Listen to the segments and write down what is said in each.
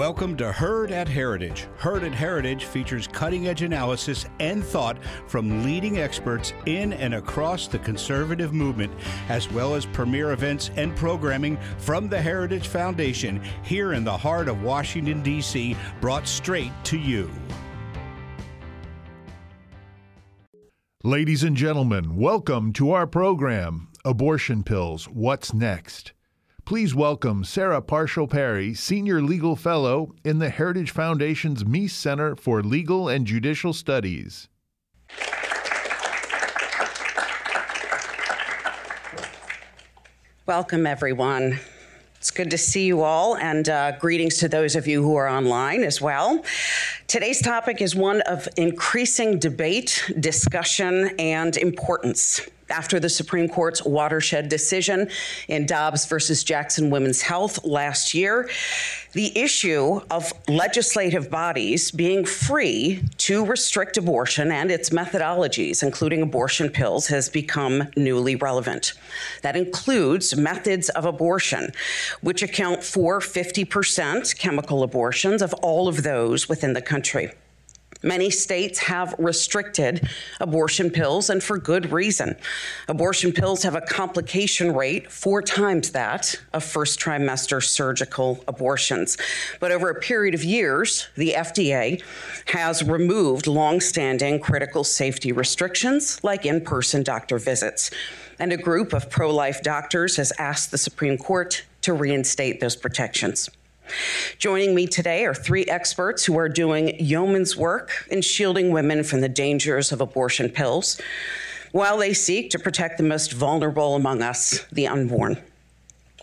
Welcome to Heard at Heritage. Heard at Heritage features cutting edge analysis and thought from leading experts in and across the conservative movement, as well as premier events and programming from the Heritage Foundation here in the heart of Washington, D.C., brought straight to you. Ladies and gentlemen, welcome to our program, Abortion Pills What's Next? Please welcome Sarah Parshall Perry, Senior Legal Fellow in the Heritage Foundation's Meese Center for Legal and Judicial Studies. Welcome, everyone. It's good to see you all, and uh, greetings to those of you who are online as well. Today's topic is one of increasing debate, discussion, and importance after the Supreme Court's watershed decision in Dobbs versus Jackson Women's Health last year. The issue of legislative bodies being free to restrict abortion and its methodologies, including abortion pills, has become newly relevant. That includes methods of abortion, which account for 50% chemical abortions of all of those within the country. Many states have restricted abortion pills, and for good reason. Abortion pills have a complication rate four times that of first trimester surgical abortions. But over a period of years, the FDA has removed longstanding critical safety restrictions like in person doctor visits. And a group of pro life doctors has asked the Supreme Court to reinstate those protections. Joining me today are three experts who are doing yeoman's work in shielding women from the dangers of abortion pills while they seek to protect the most vulnerable among us, the unborn.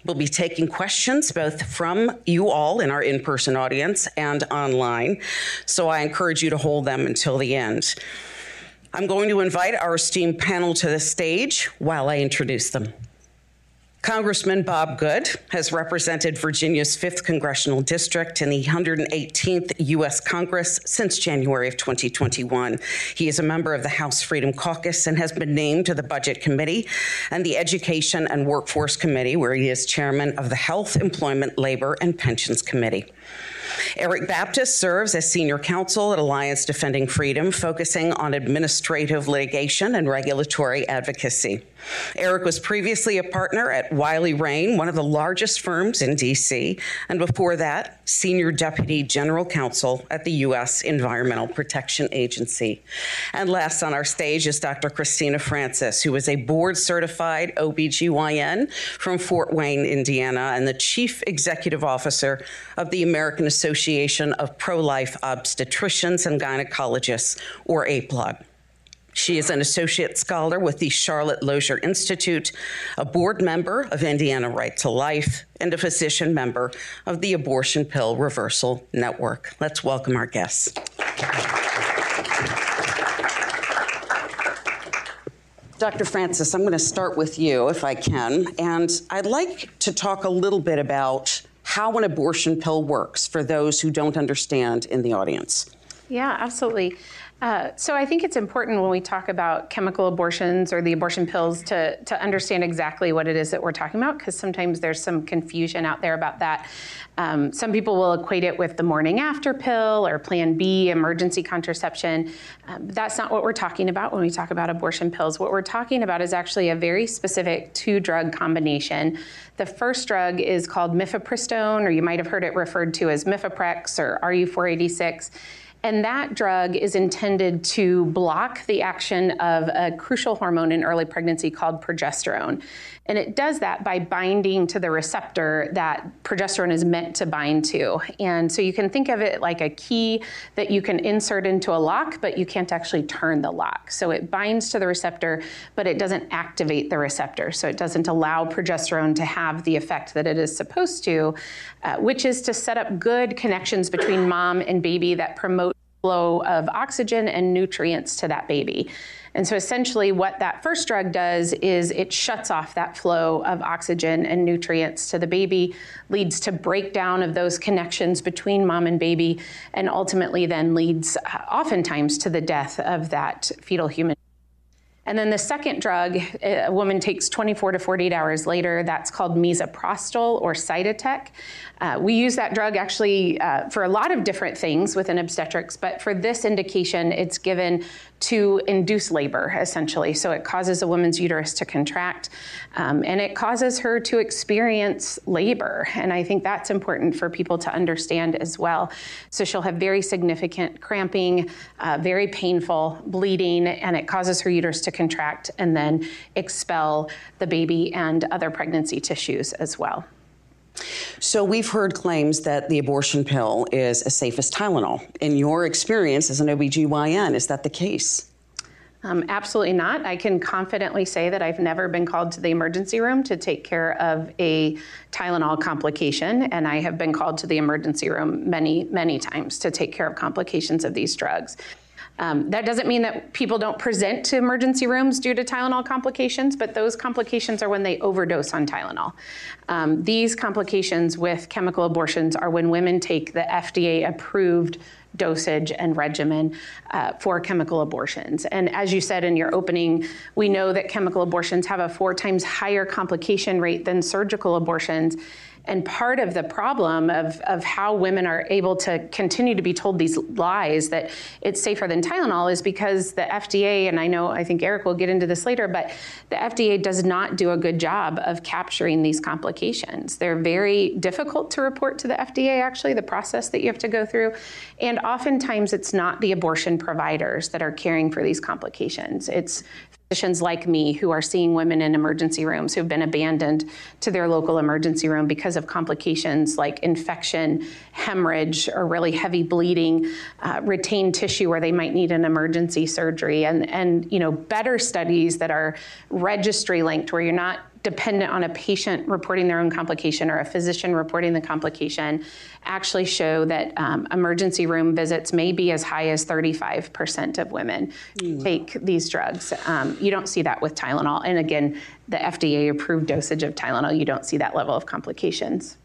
We'll be taking questions both from you all in our in person audience and online, so I encourage you to hold them until the end. I'm going to invite our esteemed panel to the stage while I introduce them. Congressman Bob Good has represented Virginia's 5th congressional district in the 118th U.S. Congress since January of 2021. He is a member of the House Freedom Caucus and has been named to the Budget Committee and the Education and Workforce Committee, where he is chairman of the Health, Employment, Labor, and Pensions Committee. Erik Baptist serves as senior counsel at Alliance Defending Freedom, focusing on administrative litigation and regulatory advocacy. Erik was previously a partner at Wiley Rein, one of the largest firms in DC, and before that, senior deputy general counsel at the U.S. Environmental Protection Agency. And last on our stage is Dr. Christina Francis, who is a board certified OBGYN from Fort Wayne, Indiana, and the chief executive officer of the American Association of Pro Life Obstetricians and Gynecologists, or AAPLOG. She is an associate scholar with the Charlotte Lozier Institute, a board member of Indiana Right to Life, and a physician member of the Abortion Pill Reversal Network. Let's welcome our guests. Dr. Francis, I'm going to start with you if I can. And I'd like to talk a little bit about how an abortion pill works for those who don't understand in the audience. Yeah, absolutely. Uh, so I think it's important when we talk about chemical abortions or the abortion pills to, to understand exactly what it is that we're talking about because sometimes there's some confusion out there about that. Um, some people will equate it with the morning after pill or Plan B, emergency contraception. Um, that's not what we're talking about when we talk about abortion pills. What we're talking about is actually a very specific two drug combination. The first drug is called mifepristone, or you might have heard it referred to as Mifeprex or RU486. And that drug is intended to block the action of a crucial hormone in early pregnancy called progesterone. And it does that by binding to the receptor that progesterone is meant to bind to. And so you can think of it like a key that you can insert into a lock, but you can't actually turn the lock. So it binds to the receptor, but it doesn't activate the receptor. So it doesn't allow progesterone to have the effect that it is supposed to, uh, which is to set up good connections between mom and baby that promote flow of oxygen and nutrients to that baby. And so essentially, what that first drug does is it shuts off that flow of oxygen and nutrients to the baby, leads to breakdown of those connections between mom and baby, and ultimately then leads uh, oftentimes to the death of that fetal human And then the second drug, a woman takes 24 to 48 hours later. That's called misoprostol or Cytotec. Uh, we use that drug actually uh, for a lot of different things within obstetrics, but for this indication, it's given to induce labor, essentially. So it causes a woman's uterus to contract um, and it causes her to experience labor. And I think that's important for people to understand as well. So she'll have very significant cramping, uh, very painful bleeding, and it causes her uterus to contract and then expel the baby and other pregnancy tissues as well. So we've heard claims that the abortion pill is as safe as Tylenol. In your experience as an OBGYN, is that the case? Um, absolutely not. I can confidently say that I've never been called to the emergency room to take care of a Tylenol complication, and I have been called to the emergency room many, many times to take care of complications of these drugs. Um, that doesn't mean that people don't present to emergency rooms due to Tylenol complications, but those complications are when they overdose on Tylenol. Um, these complications with chemical abortions are when women take the FDA approved dosage and regimen uh, for chemical abortions. And as you said in your opening, we know that chemical abortions have a four times higher complication rate than surgical abortions. And part of the problem of, of how women are able to continue to be told these lies that it's safer than Tylenol is because the FDA, and I know, I think Erik will get into this later, but the FDA does not do a good job of capturing these complications. They're very difficult to report to the FDA, actually, the process that you have to go through. And oftentimes it's not the abortion providers that are caring for these complications. It's physicians like me who are seeing women in emergency rooms who've been abandoned to their local emergency room because of complications like infection, hemorrhage, or really heavy bleeding, uh, retained tissue where they might need an emergency surgery, and and you know better studies that are registry linked where you're not dependent on a patient reporting their own complication or a physician reporting the complication actually show that um, emergency room visits may be as high as 35% of women mm. take these drugs. Um, you don't see that with Tylenol. And again, the FDA approved dosage of Tylenol, you don't see that level of complications.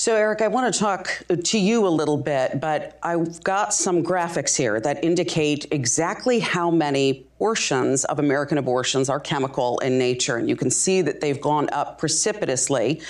So, Erik, I want to talk uh, to you a little bit, but I've got some graphics here that indicate exactly how many portions of American abortions are chemical in nature. And you can see that they've gone up precipitously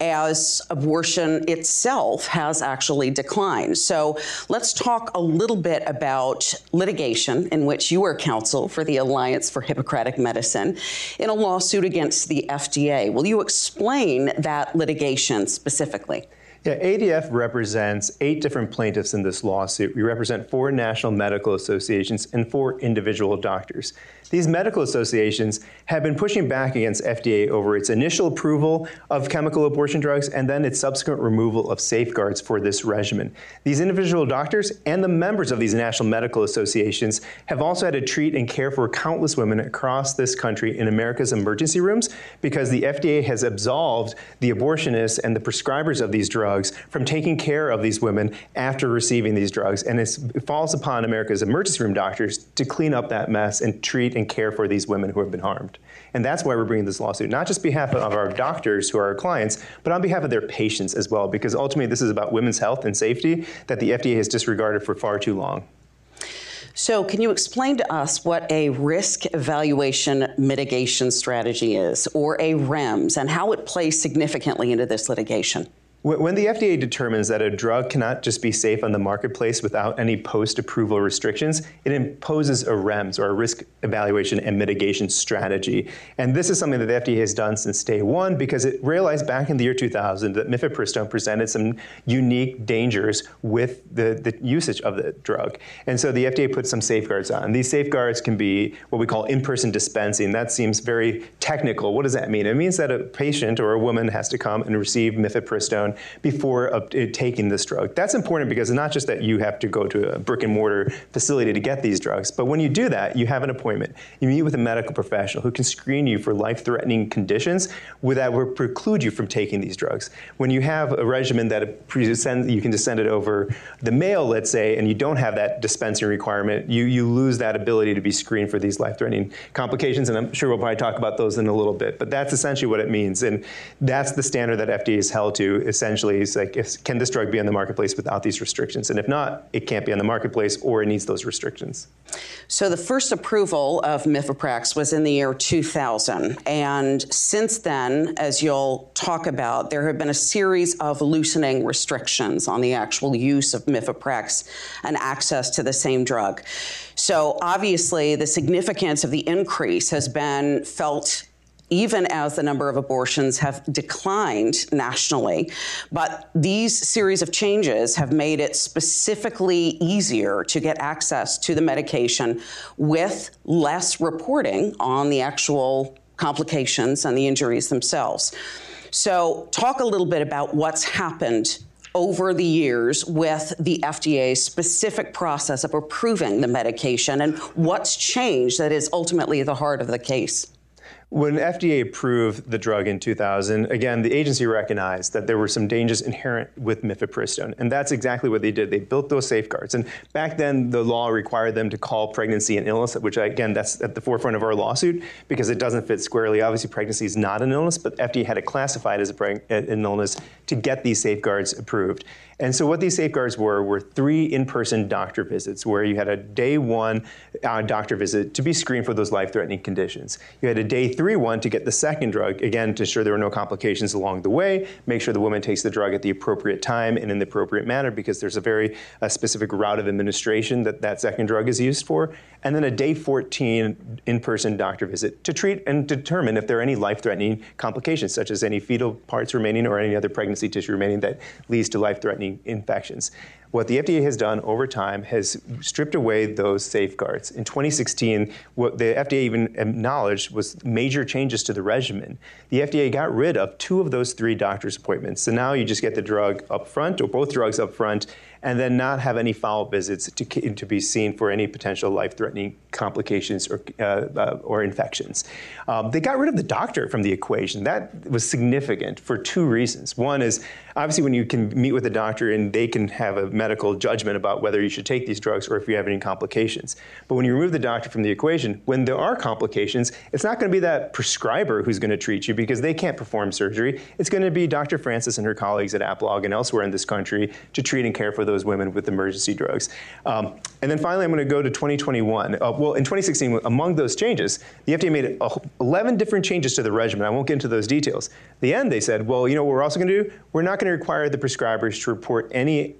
as abortion itself has actually declined. So let's talk a little bit about litigation in which you are counsel for the Alliance for Hippocratic Medicine in a lawsuit against the FDA. Will you explain that litigation specifically? Yeah, ADF represents eight different plaintiffs in this lawsuit. We represent four national medical associations and four individual doctors. These medical associations have been pushing back against FDA over its initial approval of chemical abortion drugs and then its subsequent removal of safeguards for this regimen. These individual doctors and the members of these national medical associations have also had to treat and care for countless women across this country in America's emergency rooms because the FDA has absolved the abortionists and the prescribers of these drugs from taking care of these women after receiving these drugs. And it falls upon America's emergency room doctors to clean up that mess and treat and care for these women who have been harmed. And that's why we're bringing this lawsuit, not just behalf of our doctors who are our clients, but on behalf of their patients as well, because ultimately this is about women's health and safety that the FDA has disregarded for far too long. So, can you explain to us what a risk evaluation mitigation strategy is, or a REMS, and how it plays significantly into this litigation? When the FDA determines that a drug cannot just be safe on the marketplace without any post approval restrictions, it imposes a REMS or a risk evaluation and mitigation strategy. And this is something that the FDA has done since day one because it realized back in the year 2000 that mifepristone presented some unique dangers with the, the usage of the drug. And so the FDA put some safeguards on. These safeguards can be what we call in person dispensing. That seems very technical. What does that mean? It means that a patient or a woman has to come and receive mifepristone before uh, taking this drug. That's important because it's not just that you have to go to a brick and mortar facility to get these drugs, but when you do that, you have an appointment. You meet with a medical professional who can screen you for life threatening conditions that will preclude you from taking these drugs. When you have a regimen that you can just send it over the mail, let's say, and you don't have that dispensing requirement, you, you lose that ability to be screened for these life threatening complications. And I'm sure we'll probably talk about those in a little bit, but that's essentially what it means. And that's the standard that FDA is held to, is essentially is like, if, can this drug be on the marketplace without these restrictions? And if not, it can't be on the marketplace or it needs those restrictions. So the first approval of Mifeprex was in the year 2000. And since then, as you'll talk about, there have been a series of loosening restrictions on the actual use of Mifeprex and access to the same drug. So obviously, the significance of the increase has been felt even as the number of abortions have declined nationally. But these series of changes have made it specifically easier to get access to the medication with less reporting on the actual complications and the injuries themselves. So, talk a little bit about what's happened over the years with the FDA's specific process of approving the medication and what's changed that is ultimately the heart of the case. When FDA approved the drug in 2000, again, the agency recognized that there were some dangers inherent with mifepristone, and that's exactly what they did. They built those safeguards. And back then, the law required them to call pregnancy an illness, which, again, that's at the forefront of our lawsuit because it doesn't fit squarely. Obviously, pregnancy is not an illness, but FDA had it as a an illness to get these safeguards approved. And so, what these safeguards were were three in person doctor visits where you had a day one uh, doctor visit to be screened for those life threatening conditions. You had a day three one to get the second drug, again, to ensure there were no complications along the way, make sure the woman takes the drug at the appropriate time and in the appropriate manner because there's a very uh, specific route of administration that that second drug is used for. And then a day 14 in person doctor visit to treat and determine if there are any life threatening complications, such as any fetal parts remaining or any other pregnancy tissue remaining that leads to life threatening infections. What the FDA has done over time has stripped away those safeguards. In 2016, what the FDA even acknowledged was major changes to the regimen. The FDA got rid of two of those three doctor's appointments. So now you just get the drug up front, or both drugs up front, and then not have any follow-up visits to, to be seen for any potential life-threatening complications or, uh, uh, or infections. Um, they got rid of the doctor from the equation. That was significant for two reasons. One is obviously when you can meet with a doctor and they can have a medical judgment about whether you should take these drugs or if you have any complications. But when you remove the doctor from the equation, when there are complications, it's not going to be that prescriber who's going to treat you because they can't perform surgery. It's going to be Dr. Francis and her colleagues at AAPLOG and elsewhere in this country to treat and care for those women with emergency drugs. Um, and then finally, I'm going to go to 2021. Uh, well, in 2016, among those changes, the FDA made 11 different changes to the regimen. I won't get into those details. At the end, they said, well, you know what we're also going to do? We're not going to require the prescribers to report any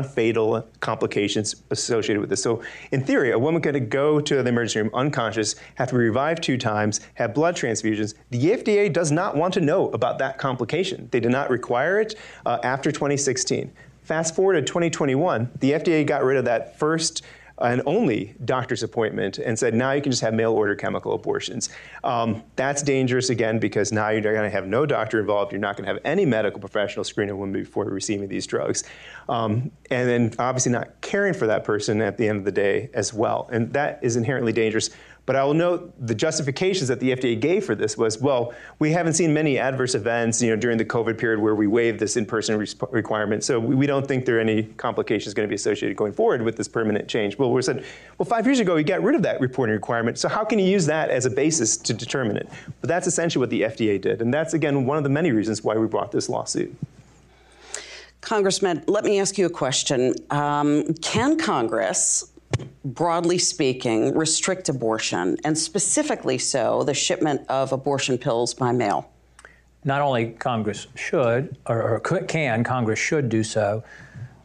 non-fatal complications associated with this. So in theory, a woman could go to the emergency room unconscious, have to be revived two times, have blood transfusions. The FDA does not want to know about that complication. They did not require it uh, after 2016. Fast forward to 2021, the FDA got rid of that first and only doctor's appointment and said now you can just have mail order chemical abortions. Um, that's dangerous again because now you're going to have no doctor involved. You're not going to have any medical professional screen a woman before receiving these drugs. Um, and then obviously not caring for that person at the end of the day as well. And that is inherently dangerous but I will note the justifications that the FDA gave for this was, well, we haven't seen many adverse events, you know, during the COVID period where we waived this in-person re- requirement. So we, we, don't think there are any complications going to be associated going forward with this permanent change. Well, we said, well, five years ago, you got rid of that reporting requirement. So how can you use that as a basis to determine it? But that's essentially what the FDA did. And that's, again, one of the many reasons why we brought this lawsuit. Congressman, let me ask you a question. Um, can Congress broadly speaking, restrict abortion, and specifically so the shipment of abortion pills by mail? Not only Congress should, or, or can, Congress should do so.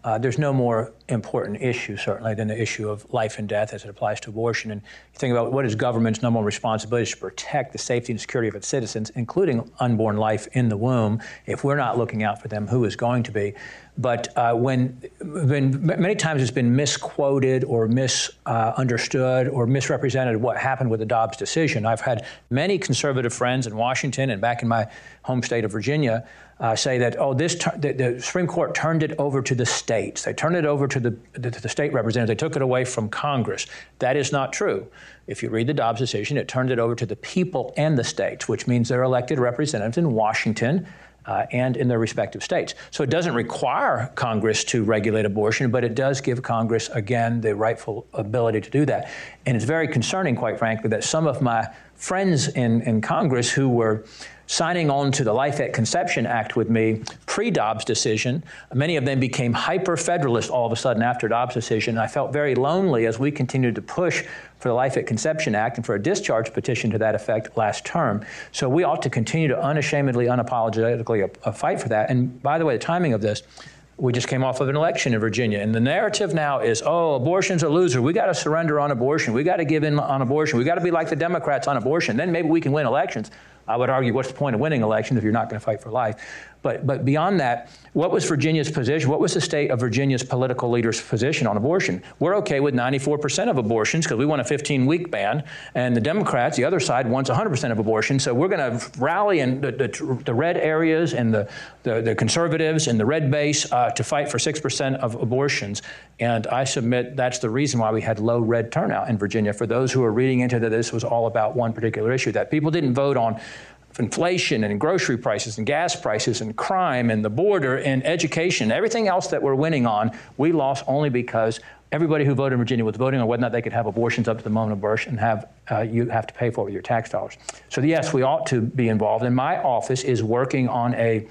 Uh, there's no more important issue, certainly, than the issue of life and death as it applies to abortion. And you think about what is government's number one responsibility to protect the safety and security of its citizens, including unborn life in the womb. If we're not looking out for them, who is going to be? But uh, when, when many times it's been misquoted or misunderstood uh, or misrepresented what happened with the Dobbs decision. I've had many conservative friends in Washington and back in my home state of Virginia uh, say that oh this the, the, Supreme Court turned it over to the states. They turned it over to the, the, the state representatives. They took it away from Congress. That is not true. If you read the Dobbs decision, it turned it over to the people and the states, which means they're elected representatives in Washington uh, and in their respective states. So it doesn't require Congress to regulate abortion, but it does give Congress, again, the rightful ability to do that. And it's very concerning, quite frankly, that some of my friends in, in Congress who were signing on to the Life at Conception Act with me pre Dobbs decision. Many of them became hyper federalist all of a sudden after Dobbs decision. I felt very lonely as we continued to push for the Life at Conception Act and for a discharge petition to that effect last term. So we ought to continue to unashamedly, unapologetically uh, fight for that. And by the way, the timing of this, we just came off of an election in Virginia, and the narrative now is, oh, abortion's a loser. We got to surrender on abortion. We got to give in on abortion. We got to be like the Democrats on abortion. Then maybe we can win elections. I would argue, what's the point of winning elections if you're not going to fight for life? But, but beyond that, what was Virginia's position? What was the state of Virginia's political leaders' position on abortion? We're okay with 94% of abortions because we want a 15 week ban, and the Democrats, the other side, wants 100% of abortion. So we're going to rally in the, the, the, red areas and the, the, the conservatives and the red base uh, to fight for 6% of abortions. And I submit that's the reason why we had low red turnout in Virginia for those who are reading into that this was all about one particular issue, that people didn't vote on inflation and grocery prices and gas prices and crime and the border and education, everything else that we're winning on, we lost only because everybody who voted in Virginia was voting on whether or not they could have abortions up to the moment of birth and have uh, you have to pay for it with your tax dollars. So yes, we ought to be involved. And my office is working on a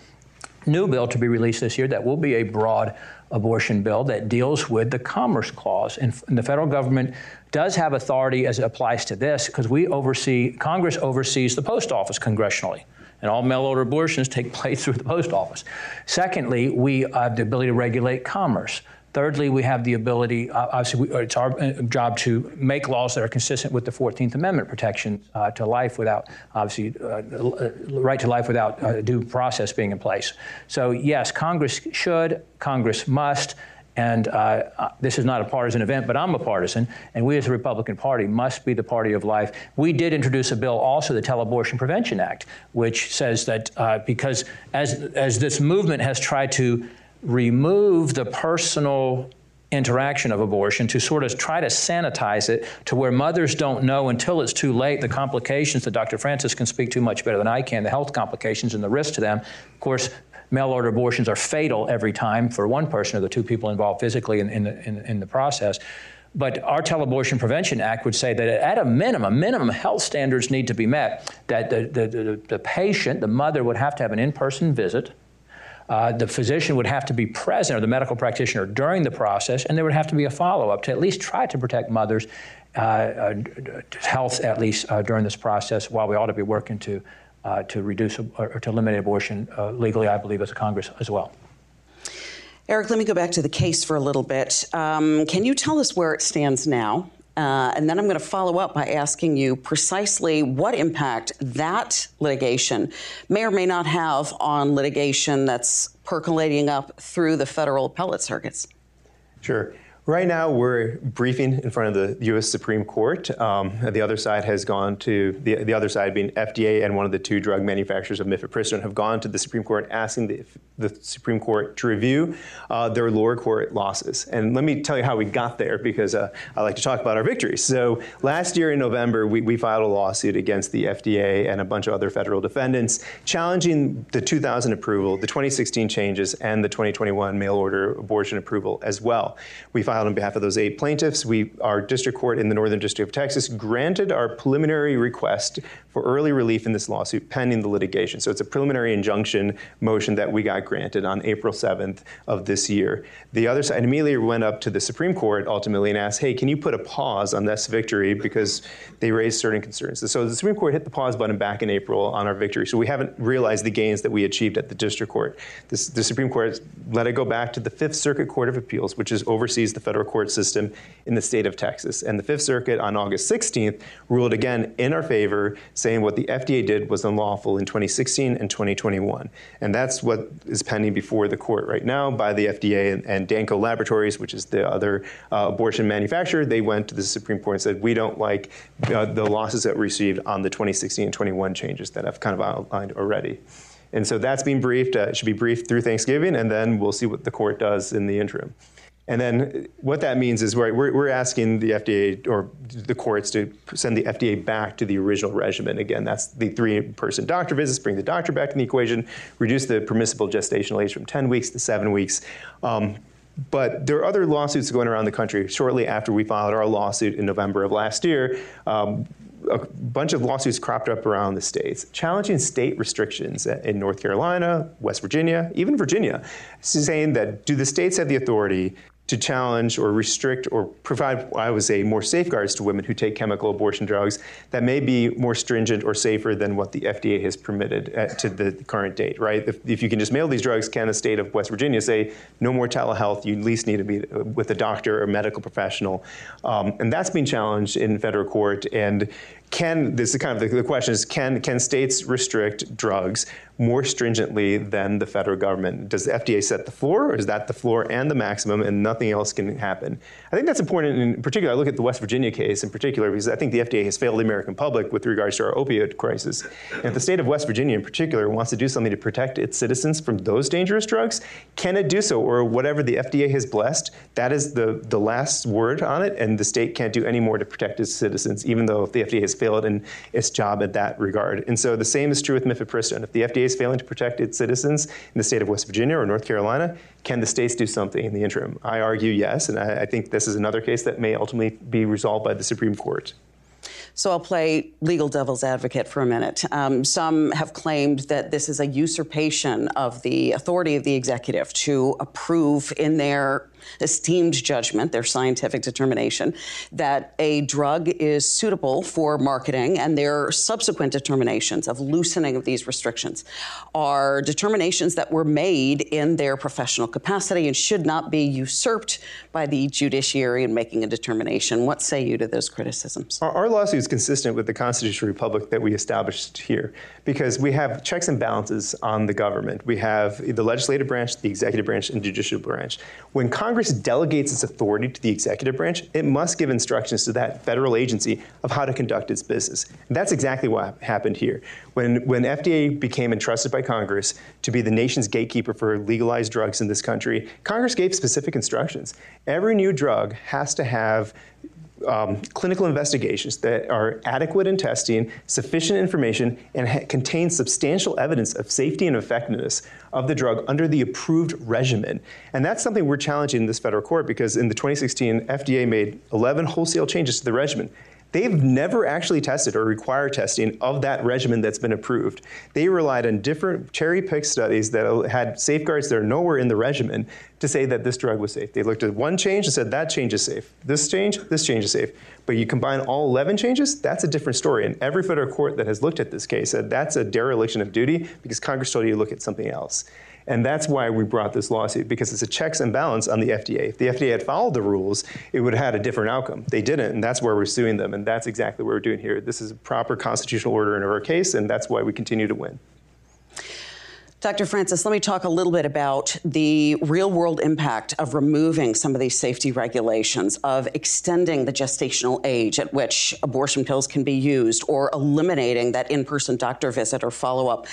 new bill to be released this year that will be a broad abortion bill that deals with the Commerce Clause. And, and the federal government does have authority as it applies to this because we oversee, Congress oversees the post office congressionally. And all mail order abortions take place through the post office. Secondly, we have the ability to regulate commerce. Thirdly, we have the ability, uh, obviously, we, it's our uh, job to make laws that are consistent with the 14th Amendment protection uh, to life without, obviously, uh, uh right to life without due process being in place. So, yes, Congress should, Congress must. And uh, this is not a partisan event, but I'm a partisan, and we as the Republican Party must be the party of life. We did introduce a bill, also the Tele-Abortion Prevention Act, which says that uh, because as as this movement has tried to remove the personal interaction of abortion to sort of try to sanitize it to where mothers don't know until it's too late the complications that Dr. Francis can speak to much better than I can, the health complications and the risk to them. Of course, mail order abortions are fatal every time for one person or the two people involved physically in, in, the, in, in the process. But our Tele-Abortion Prevention Act would say that at a minimum, minimum health standards need to be met, that the, the, the, the patient, the mother, would have to have an in person visit uh, the physician would have to be present, or the medical practitioner, during the process, and there would have to be a follow up to at least try to protect mothers' uh, uh, health, at least uh, during this process, while we ought to be working to, uh, to reduce or to eliminate abortion uh, legally, I believe, as a Congress as well. Erik, let me go back to the case for a little bit. Um, can you tell us where it stands now? Uh, and then I'm going to follow up by asking you precisely what impact that litigation may or may not have on litigation that's percolating up through the federal appellate circuits. Sure. Right now, we're briefing in front of the U.S. Supreme Court. Um, the other side has gone to the, the other side, being FDA and one of the two drug manufacturers of mifepristone, have gone to the Supreme Court asking the, the Supreme Court to review uh, their lower court losses. And let me tell you how we got there, because uh, I like to talk about our victories. So last year in November, we, we filed a lawsuit against the FDA and a bunch of other federal defendants, challenging the 2000 approval, the 2016 changes, and the 2021 mail order abortion approval as well. We filed on behalf of those eight plaintiffs. We, our district court in the Northern District of Texas granted our preliminary request for early relief in this lawsuit pending the litigation. So it's a preliminary injunction motion that we got granted on April 7th of this year. The other side immediately went up to the Supreme Court ultimately and asked, hey, can you put a pause on this victory because they raised certain concerns. So the Supreme Court hit the pause button back in April on our victory. So we haven't realized the gains that we achieved at the district court. This, the Supreme Court let it go back to the Fifth Circuit Court of Appeals, which is oversees the federal court system in the state of Texas. And the Fifth Circuit on August 16th ruled again in our favor, saying what the FDA did was unlawful in 2016 and 2021. And that's what is pending before the court right now by the FDA and, Danco Laboratories, which is the other uh, abortion manufacturer. They went to the Supreme Court and said, we don't like uh, the losses that we received on the 2016 and 21 changes that I've kind of outlined already. And so that's being briefed. Uh, it should be briefed through Thanksgiving, and then we'll see what the court does in the interim. And then what that means is we're, we're asking the FDA or the courts to send the FDA back to the original regimen. Again, that's the three person doctor visits, bring the doctor back in the equation, reduce the permissible gestational age from 10 weeks to seven weeks. Um, but there are other lawsuits going around the country. Shortly after we filed our lawsuit in November of last year, um, a bunch of lawsuits cropped up around the states challenging state restrictions in North Carolina, West Virginia, even Virginia, saying that do the states have the authority to challenge or restrict or provide, I would say, more safeguards to women who take chemical abortion drugs that may be more stringent or safer than what the FDA has permitted at, to the current date, right? If, if, you can just mail these drugs, can the state of West Virginia say no more telehealth? You at least need to be with a doctor or medical professional. Um, and that's being challenged in federal court. And can this is kind of the, the, question is can can states restrict drugs more stringently than the federal government? Does the FDA set the floor, or is that the floor and the maximum, and nothing else can happen? I think that's important. In particular, I look at the West Virginia case in particular because I think the FDA has failed the American public with regards to our opioid crisis. And if the state of West Virginia, in particular, wants to do something to protect its citizens from those dangerous drugs, can it do so, or whatever the FDA has blessed? That is the the last word on it, and the state can't do any more to protect its citizens, even though the FDA has failed in its job at that regard. And so the same is true with mifepristone. If the FDA is failing to protect its citizens in the state of West Virginia or North Carolina, can the states do something in the interim? I argue yes, and I, I think this is another case that may ultimately be resolved by the Supreme Court. So I'll play legal devil's advocate for a minute. Um, some have claimed that this is a usurpation of the authority of the executive to approve in their esteemed judgment, their scientific determination, that a drug is suitable for marketing, and their subsequent determinations of loosening of these restrictions are determinations that were made in their professional capacity and should not be usurped by the judiciary in making a determination. What say you to those criticisms? Our, our lawsuit is consistent with the constitutional republic that we established here because we have checks and balances on the government. We have the legislative branch, the executive branch, and judicial branch. When Congress Congress delegates its authority to the executive branch, it must give instructions to that federal agency of how to conduct its business. And that's exactly what happened here. When, when FDA became entrusted by Congress to be the nation's gatekeeper for legalized drugs in this country, Congress gave specific instructions. Every new drug has to have um, clinical investigations that are adequate in testing, sufficient information, and ha- contain substantial evidence of safety and effectiveness of the drug under the approved regimen. And that's something we're challenging in this federal court because in the 2016, FDA made 11 wholesale changes to the regimen. They've never actually tested or required testing of that regimen that's been approved. They relied on different cherry picked studies that had safeguards that are nowhere in the regimen to say that this drug was safe. They looked at one change and said that change is safe. This change, this change is safe. But you combine all 11 changes, that's a different story. And every federal court that has looked at this case said that's a dereliction of duty because Congress told you to look at something else. And that's why we brought this lawsuit, because it's a checks and balance on the FDA. If the FDA had followed the rules, it would have had a different outcome. They didn't, and that's where we're suing them. And that's exactly what we're doing here. This is a proper constitutional order in our case, and that's why we continue to win. Dr. Francis, let me talk a little bit about the real world impact of removing some of these safety regulations, of extending the gestational age at which abortion pills can be used, or eliminating that in person doctor visit or follow up.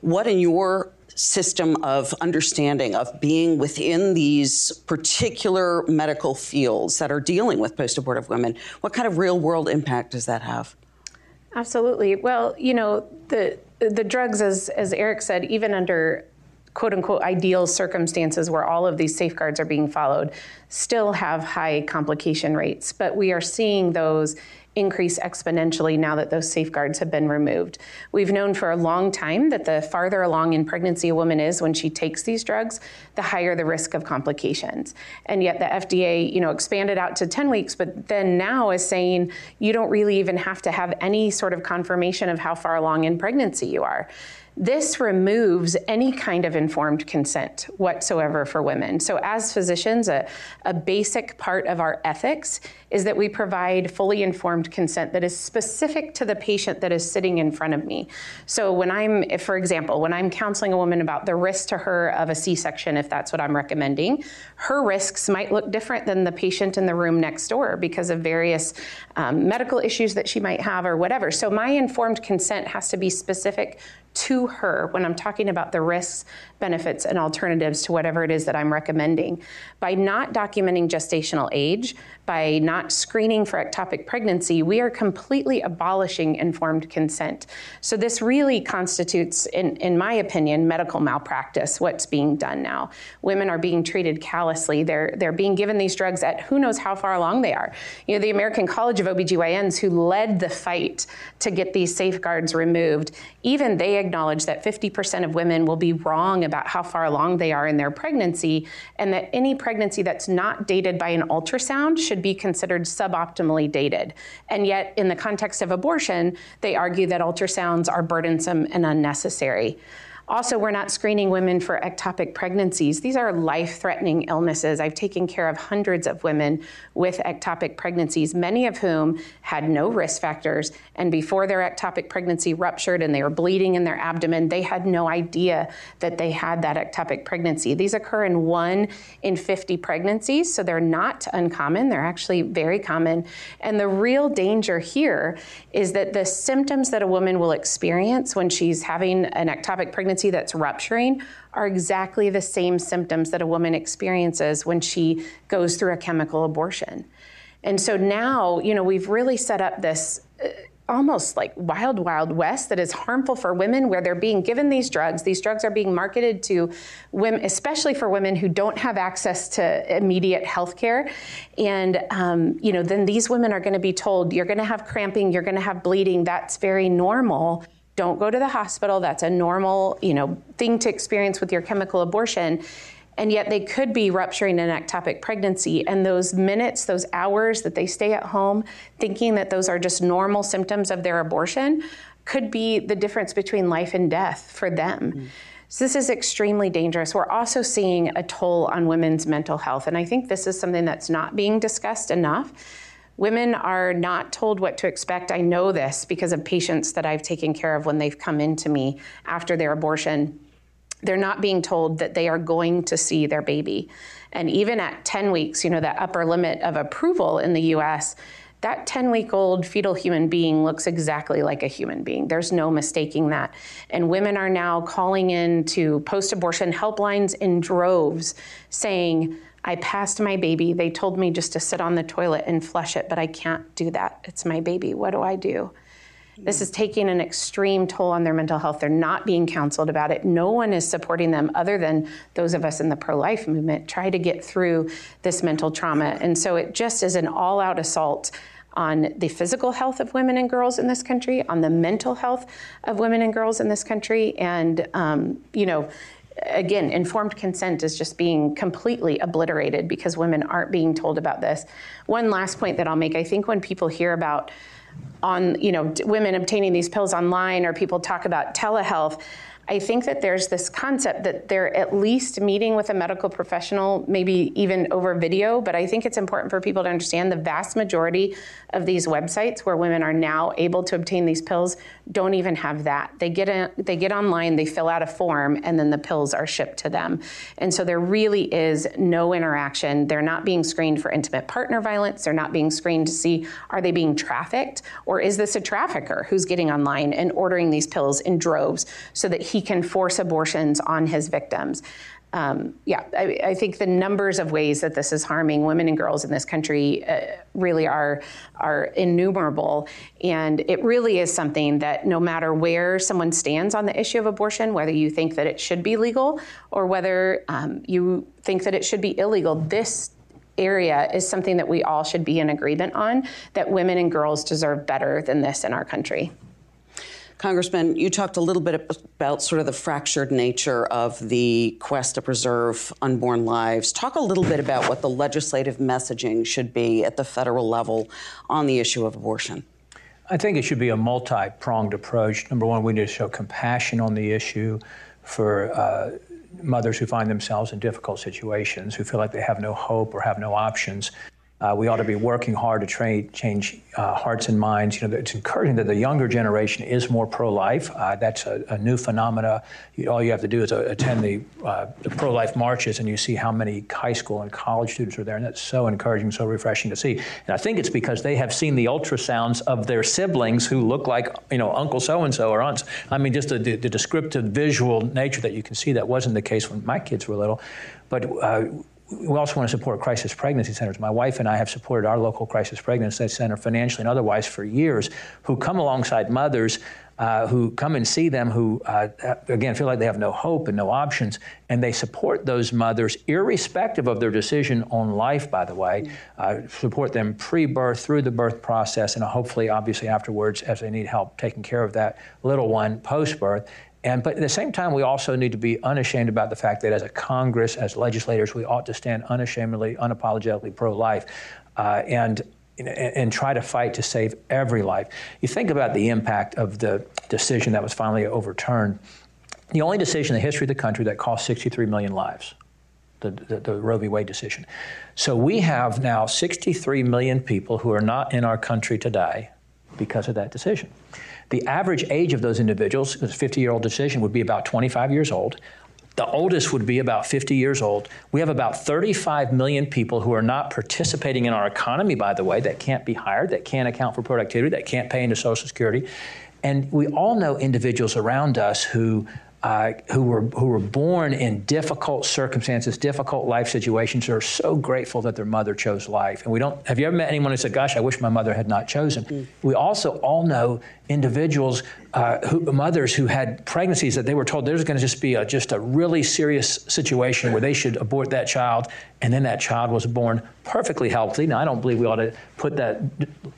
What, in your system of understanding of being within these particular medical fields that are dealing with post abortive women. What kind of real world impact does that have? Absolutely. Well, you know, the the drugs, as as Erik said, even under quote unquote ideal circumstances where all of these safeguards are being followed, still have high complication rates. But we are seeing those increase exponentially now that those safeguards have been removed. We've known for a long time that the farther along in pregnancy a woman is when she takes these drugs, the higher the risk of complications. And yet the FDA, you know, expanded out to 10 weeks, but then now is saying you don't really even have to have any sort of confirmation of how far along in pregnancy you are. This removes any kind of informed consent whatsoever for women. So, as physicians, a, a basic part of our ethics is that we provide fully informed consent that is specific to the patient that is sitting in front of me. So, when I'm, for example, when I'm counseling a woman about the risk to her of a C section, if that's what I'm recommending, her risks might look different than the patient in the room next door because of various um, medical issues that she might have or whatever. So, my informed consent has to be specific to her when I'm talking about the risks, benefits, and alternatives to whatever it is that I'm recommending. By not documenting gestational age, by not screening for ectopic pregnancy, we are completely abolishing informed consent. So, this really constitutes, in, in my opinion, medical malpractice, what's being done now. Women are being treated callously. They're, they're being given these drugs at who knows how far along they are. You know, the American College of OBGYNs, who led the fight to get these safeguards removed, even they acknowledge that 50% of women will be wrong about how far along they are in their pregnancy, and that any pregnancy that's not dated by an ultrasound should be considered suboptimally dated. And yet, in the context of abortion, they argue that ultrasounds are burdensome and unnecessary. Also, we're not screening women for ectopic pregnancies. These are life threatening illnesses. I've taken care of hundreds of women with ectopic pregnancies, many of whom had no risk factors. And before their ectopic pregnancy ruptured and they were bleeding in their abdomen, they had no idea that they had that ectopic pregnancy. These occur in one in 50 pregnancies, so they're not uncommon. They're actually very common. And the real danger here is that the symptoms that a woman will experience when she's having an ectopic pregnancy pregnancy that's rupturing are exactly the same symptoms that a woman experiences when she goes through a chemical abortion. And so now, you know, we've really set up this uh, almost like wild, wild west that is harmful for women where they're being given these drugs. These drugs are being marketed to women, especially for women who don't have access to immediate health care. And, um, you know, then these women are going to be told, you're going to have cramping, you're going to have bleeding. That's very normal don't go to the hospital. That's a normal, you know, thing to experience with your chemical abortion. And yet they could be rupturing an ectopic pregnancy. And those minutes, those hours that they stay at home thinking that those are just normal symptoms of their abortion could be the difference between life and death for them. Mm. So, this is extremely dangerous. We're also seeing a toll on women's mental health. And I think this is something that's not being discussed enough Women are not told what to expect. I know this because of patients that I've taken care of when they've come into me after their abortion. They're not being told that they are going to see their baby. And even at 10 weeks, you know, that upper limit of approval in the US, that 10 week old fetal human being looks exactly like a human being. There's no mistaking that. And women are now calling in to post abortion helplines in droves saying, I passed my baby. They told me just to sit on the toilet and flush it, but I can't do that. It's my baby. What do I do? This is taking an extreme toll on their mental health. They're not being counseled about it. No one is supporting them other than those of us in the pro life movement try to get through this mental trauma. And so it just is an all out assault on the physical health of women and girls in this country, on the mental health of women and girls in this country. And, um, you know, again, informed consent is just being completely obliterated because women aren't being told about this. One last point that I'll make I think when people hear about on you know women obtaining these pills online or people talk about telehealth I think that there's this concept that they're at least meeting with a medical professional, maybe even over video. But I think it's important for people to understand the vast majority of these websites where women are now able to obtain these pills don't even have that. They get in, they get online, they fill out a form, and then the pills are shipped to them. And so there really is no interaction. They're not being screened for intimate partner violence. They're not being screened to see are they being trafficked or is this a trafficker who's getting online and ordering these pills in droves so that he he can force abortions on his victims. Um, yeah, I, I, think the numbers of ways that this is harming women and girls in this country uh, really are are innumerable, and it really is something that no matter where someone stands on the issue of abortion, whether you think that it should be legal or whether um, you think that it should be illegal, this area is something that we all should be in agreement on. That women and girls deserve better than this in our country. Congressman, you talked a little bit about sort of the fractured nature of the quest to preserve unborn lives. Talk a little bit about what the legislative messaging should be at the federal level on the issue of abortion. I think it should be a multi pronged approach. Number one, we need to show compassion on the issue for uh, mothers who find themselves in difficult situations, who feel like they have no hope or have no options. Uh, we ought to be working hard to change uh, hearts and minds. You know, it's encouraging that the younger generation is more pro-life. Uh, that's a, a, new phenomena. You, all you have to do is uh, attend the, uh, the, pro-life marches, and you see how many high school and college students are there, and that's so encouraging, so refreshing to see. And I think it's because they have seen the ultrasounds of their siblings who look like, you know, Uncle so-and-so or aunts. I mean, just the, the, the descriptive visual nature that you can see that wasn't the case when my kids were little. But uh, we also want to support crisis pregnancy centers. My wife and I have supported our local crisis pregnancy center financially and otherwise for years, who come alongside mothers uh, who come and see them who, uh, again, feel like they have no hope and no options, and they support those mothers, irrespective of their decision on life, by the way, uh, support them pre birth, through the birth process, and hopefully, obviously, afterwards, as they need help taking care of that little one post birth. And, but at the same time, we also need to be unashamed about the fact that as a Congress, as legislators, we ought to stand unashamedly, unapologetically pro life. Uh, and and try to fight to save every life. You think about the impact of the decision that was finally overturned. The only decision in the history of the country that cost 63 million lives, the, the, the Roe v. Wade decision. So we have now 63 million people who are not in our country today because of that decision. The average age of those individuals, a 50 year old decision, would be about 25 years old. The oldest would be about 50 years old. We have about 35 million people who are not participating in our economy, by the way, that can't be hired, that can't account for productivity, that can't pay into Social Security. And we all know individuals around us who uh, who were who were born in difficult circumstances, difficult life situations, are so grateful that their mother chose life. And we don't. Have you ever met anyone who said, "Gosh, I wish my mother had not chosen"? Mm. We also all know individuals, uh, who, mothers who had pregnancies that they were told there's going to just be a, just a really serious situation where they should abort that child, and then that child was born perfectly healthy. Now, I don't believe we ought to put that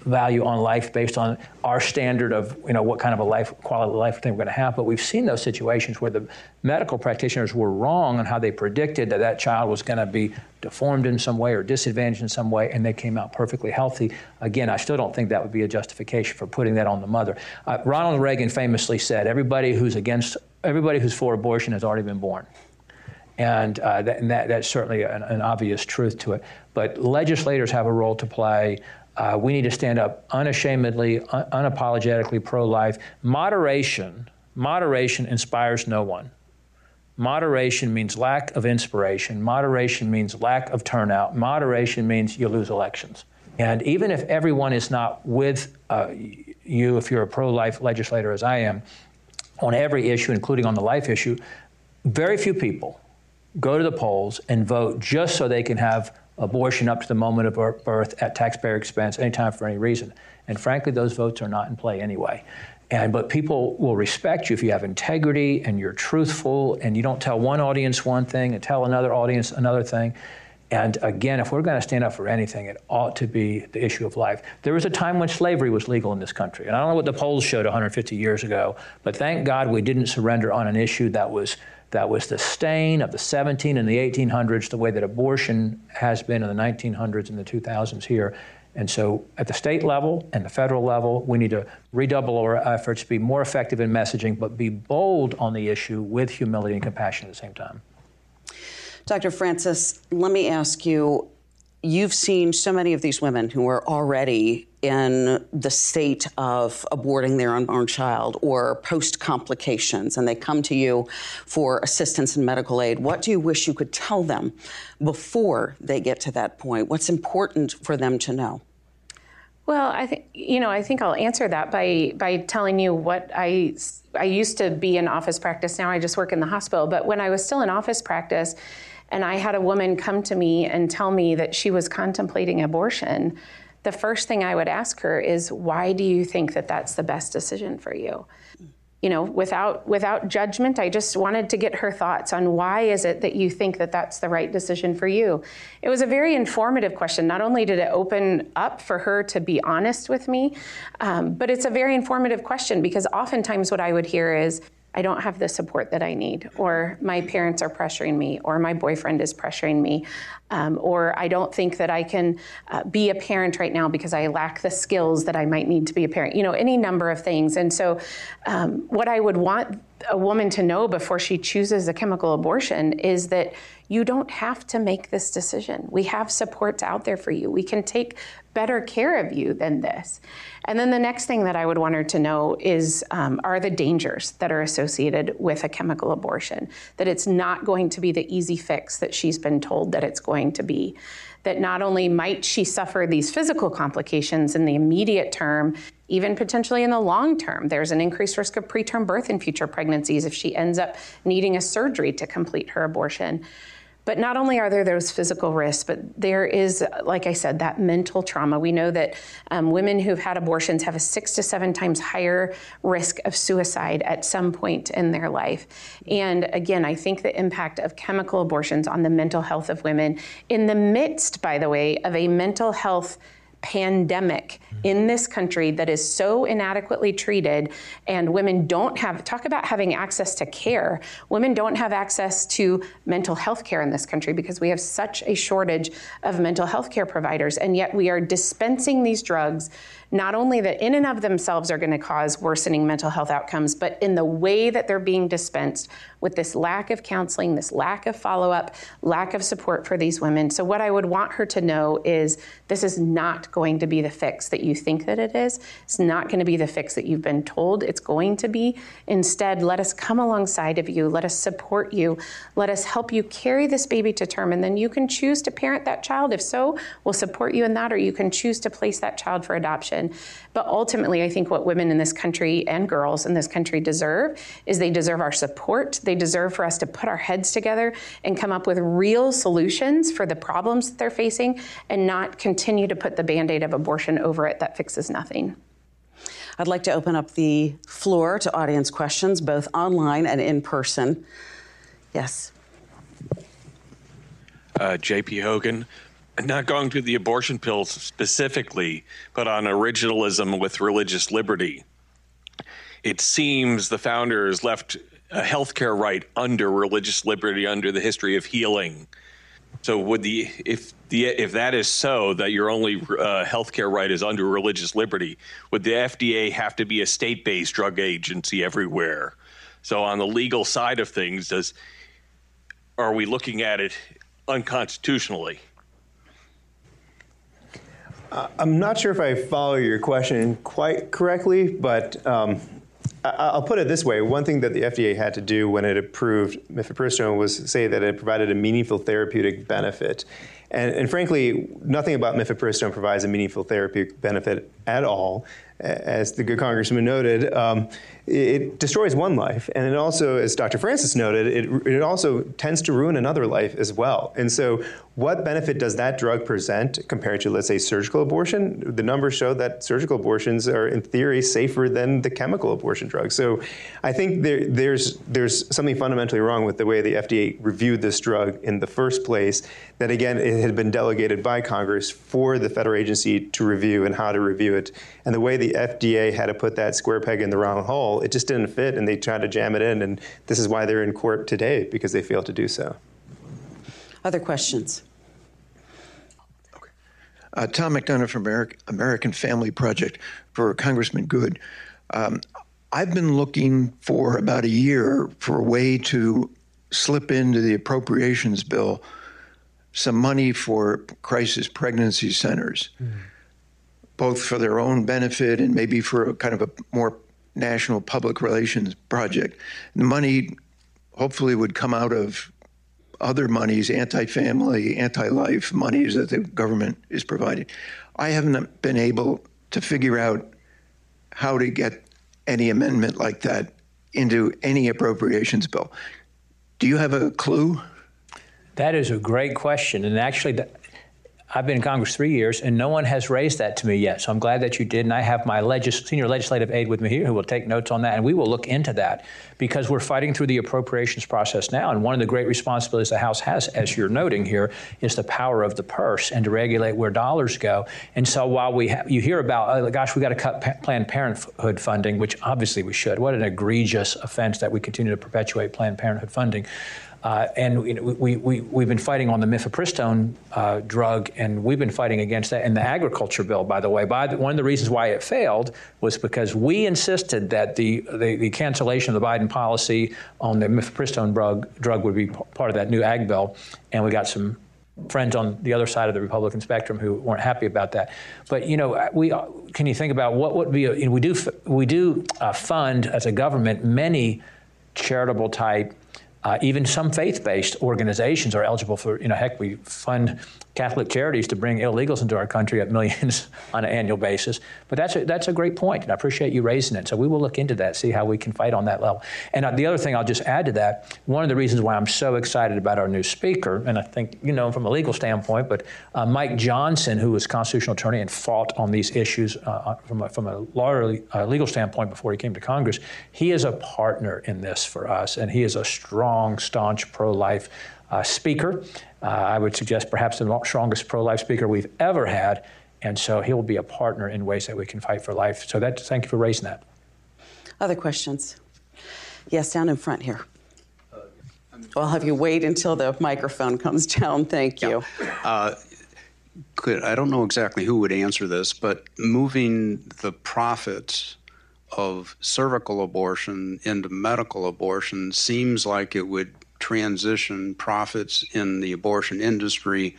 value on life based on our standard of you know what kind of a life quality of life thing we're going to have. But we've seen those situations where the medical practitioners were wrong on how they predicted that that child was going to be deformed in some way or disadvantaged in some way, and they came out perfectly healthy. Again, I still don't think that would be a justification for putting that on the mother. Uh, Ronald Reagan famously said, "Everybody who's against, everybody who's for abortion has already been born." And, uh, that, and that, that's certainly an, an, obvious truth to it. But legislators have a role to play. Uh, we need to stand up unashamedly, un- unapologetically pro life. Moderation, moderation inspires no one. Moderation means lack of inspiration. Moderation means lack of turnout. Moderation means you lose elections. And even if everyone is not with uh, you, if you're a pro life legislator, as I am, on every issue, including on the life issue, very few people go to the polls and vote just so they can have abortion up to the moment of birth at taxpayer expense anytime for any reason. And frankly, those votes are not in play anyway. And but people will respect you if you have integrity and you're truthful and you don't tell one audience one thing and tell another audience another thing. And again, if we're going to stand up for anything, it ought to be the issue of life. There was a time when slavery was legal in this country. And I don't know what the polls showed 150 years ago, but thank God we didn't surrender on an issue that was that was the stain of the 17 and the 1800s, the way that abortion has been in the 1900s and the 2000s here. And so, at the state level and the federal level, we need to redouble our efforts, be more effective in messaging, but be bold on the issue with humility and compassion at the same time. Dr. Francis, let me ask you you've seen so many of these women who are already in the state of aborting their unborn child or post complications, and they come to you for assistance and medical aid. What do you wish you could tell them before they get to that point? What's important for them to know? Well, I think you know. I think I'll answer that by by telling you what I I used to be in office practice. Now I just work in the hospital. But when I was still in office practice, and I had a woman come to me and tell me that she was contemplating abortion, the first thing I would ask her is, why do you think that that's the best decision for you? You know, without without judgment, I just wanted to get her thoughts on why is it that you think that that's the right decision for you. It was a very informative question. Not only did it open up for her to be honest with me, um, but it's a very informative question because oftentimes what I would hear is, I don't have the support that I need, or my parents are pressuring me, or my boyfriend is pressuring me, um, or I don't think that I can uh, be a parent right now because I lack the skills that I might need to be a parent. You know, any number of things. And so, um, what I would want a woman to know before she chooses a chemical abortion is that you don't have to make this decision. We have supports out there for you. We can take better care of you than this. And then the next thing that I would want her to know is um, are the dangers that are associated with a chemical abortion, that it's not going to be the easy fix that she's been told that it's going to be. That not only might she suffer these physical complications in the immediate term, even potentially in the long term, there's an increased risk of preterm birth in future pregnancies if she ends up needing a surgery to complete her abortion. But not only are there those physical risks, but there is, like I said, that mental trauma. We know that um, women who've had abortions have a six to seven times higher risk of suicide at some point in their life. And again, I think the impact of chemical abortions on the mental health of women, in the midst, by the way, of a mental health pandemic in this country that is so inadequately treated and women don't have talk about having access to care. Women don't have access to mental health care in this country because we have such a shortage of mental health care providers and yet we are dispensing these drugs not only that in and of themselves are going to cause worsening mental health outcomes, but in the way that they're being dispensed with this lack of counseling, this lack of follow up, lack of support for these women. So, what I would want her to know is this is not going to be the fix that you think that it is. It's not going to be the fix that you've been told it's going to be. Instead, let us come alongside of you, let us support you, let us help you carry this baby to term, and then you can choose to parent that child. If so, we'll support you in that, or you can choose to place that child for adoption. But ultimately, I think what women in this country and girls in this country deserve is they deserve our support. They deserve for us to put our heads together and come up with real solutions for the problems that they're facing and not continue to put the band aid of abortion over it that fixes nothing. I'd like to open up the floor to audience questions, both online and in person. Yes. Uh, JP Hogan, not going to the abortion pills specifically, but on originalism with religious liberty. It seems the founders left a healthcare right under religious liberty under the history of healing. So would the if the if that is so that your only uh, healthcare right is under religious liberty, would the FDA have to be a state-based drug agency everywhere? So on the legal side of things, does are we looking at it unconstitutionally? I'm not sure if I follow your question quite correctly, but um, I'll put it this way. One thing that the FDA had to do when it approved mifepristone was say that it provided a meaningful therapeutic benefit. And, and frankly, nothing about mifepristone provides a meaningful therapeutic benefit at all. As the good congressman noted, um, it destroys one life, and it also, as Dr. Francis noted, it, it also tends to ruin another life as well. And so, what benefit does that drug present compared to, let's say, surgical abortion? The numbers show that surgical abortions are, in theory, safer than the chemical abortion drugs. So, I think there, there's there's something fundamentally wrong with the way the FDA reviewed this drug in the first place. That again, it had been delegated by Congress for the federal agency to review and how to review it, and the way the FDA had to put that square peg in the round hole it just didn't fit, and they tried to jam it in. And this is why they're in court today because they failed to do so. Other questions? Okay. Uh, Tom McDonough from American Family Project for Congressman Good. Um, I've been looking for about a year for a way to slip into the appropriations bill some money for crisis pregnancy centers, mm. Both for their own benefit and maybe for a kind of a more national public relations project. The money hopefully would come out of other monies, anti family, anti life monies that the government is providing. I haven't been able to figure out how to get any amendment like that into any appropriations bill. Do you have a clue? That is a great question. And actually, I've been in Congress three years, and no one has raised that to me yet. So I'm glad that you did, and I have my legis- senior legislative aide with me here who will take notes on that, and we will look into that because we're fighting through the appropriations process now. And one of the great responsibilities the House has, as you're noting here, is the power of the purse and to regulate where dollars go. And so while we ha- you hear about, oh, gosh, we got to cut pa- Planned Parenthood funding, which obviously we should. What an egregious offense that we continue to perpetuate Planned Parenthood funding. Uh, and you know, we, we, we've been fighting on the mifepristone uh, drug, and we've been fighting against that in the agriculture bill, by the way. By the, one of the reasons why it failed was because we insisted that the, the, the cancellation of the Biden policy on the mifepristone drug, drug would be p- part of that new ag bill, and we got some friends on the other side of the Republican spectrum who weren't happy about that. But you know, we can you think about what would be? A, you know, we do we do uh, fund as a government many charitable type uh, even some faith-based organizations are eligible for, you know, heck, we fund Catholic charities to bring illegals into our country at millions on an annual basis. But that's a, that's a great point, and I appreciate you raising it. So we will look into that, see how we can fight on that level. And uh, the other thing I'll just add to that, one of the reasons why I'm so excited about our new speaker, and I think you know from a legal standpoint, but uh, Mike Johnson, who was constitutional attorney and fought on these issues uh, uh from a, from a lawyer, uh, legal standpoint before he came to Congress, he is a partner in this for us, and he is a strong, staunch pro-life uh, speaker. Uh, I would suggest perhaps the strongest pro life speaker we've ever had. And so he will be a partner in ways that we can fight for life. So that, thank you for raising that. Other questions? Yes, down in front here. I'll have you wait until the microphone comes down. Thank you. Yeah. Uh, could, I don't know exactly who would answer this, but moving the profits of surgical abortion into medical abortion seems like it would transition profits in the abortion industry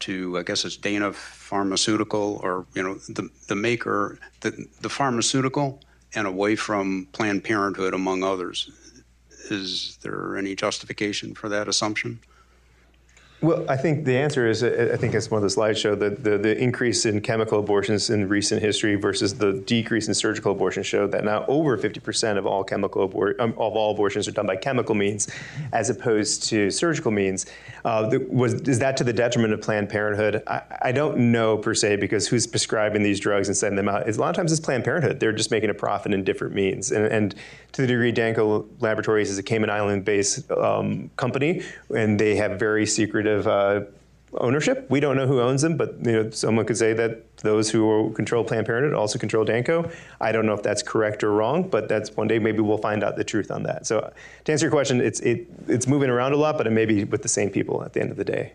to, I guess it's Dana Pharmaceutical or, you know, the, the maker, the, the pharmaceutical, and away from Planned Parenthood, among others. Is there any justification for that assumption? Well, I think the answer is I think as one of the slides showed that the, the increase in chemical abortions in recent history versus the decrease in surgical abortion showed that now over 50% of all chemical abor- um, of all abortions are done by chemical means, as opposed to surgical means. Uh, was is that to the detriment of Planned Parenthood? I, I, don't know per se because who's prescribing these drugs and sending them out? a lot of times it's Planned Parenthood. They're just making a profit in different means, and, and to the degree Danco Laboratories is a Cayman Island-based um, company, and they have very secretive uh, ownership. We don't know who owns them, but you know, someone could say that those who control Planned Parenthood also control Danco. I don't know if that's correct or wrong, but that's one day maybe we'll find out the truth on that. So to answer your question, it's it, it's moving around a lot, but it may be with the same people at the end of the day.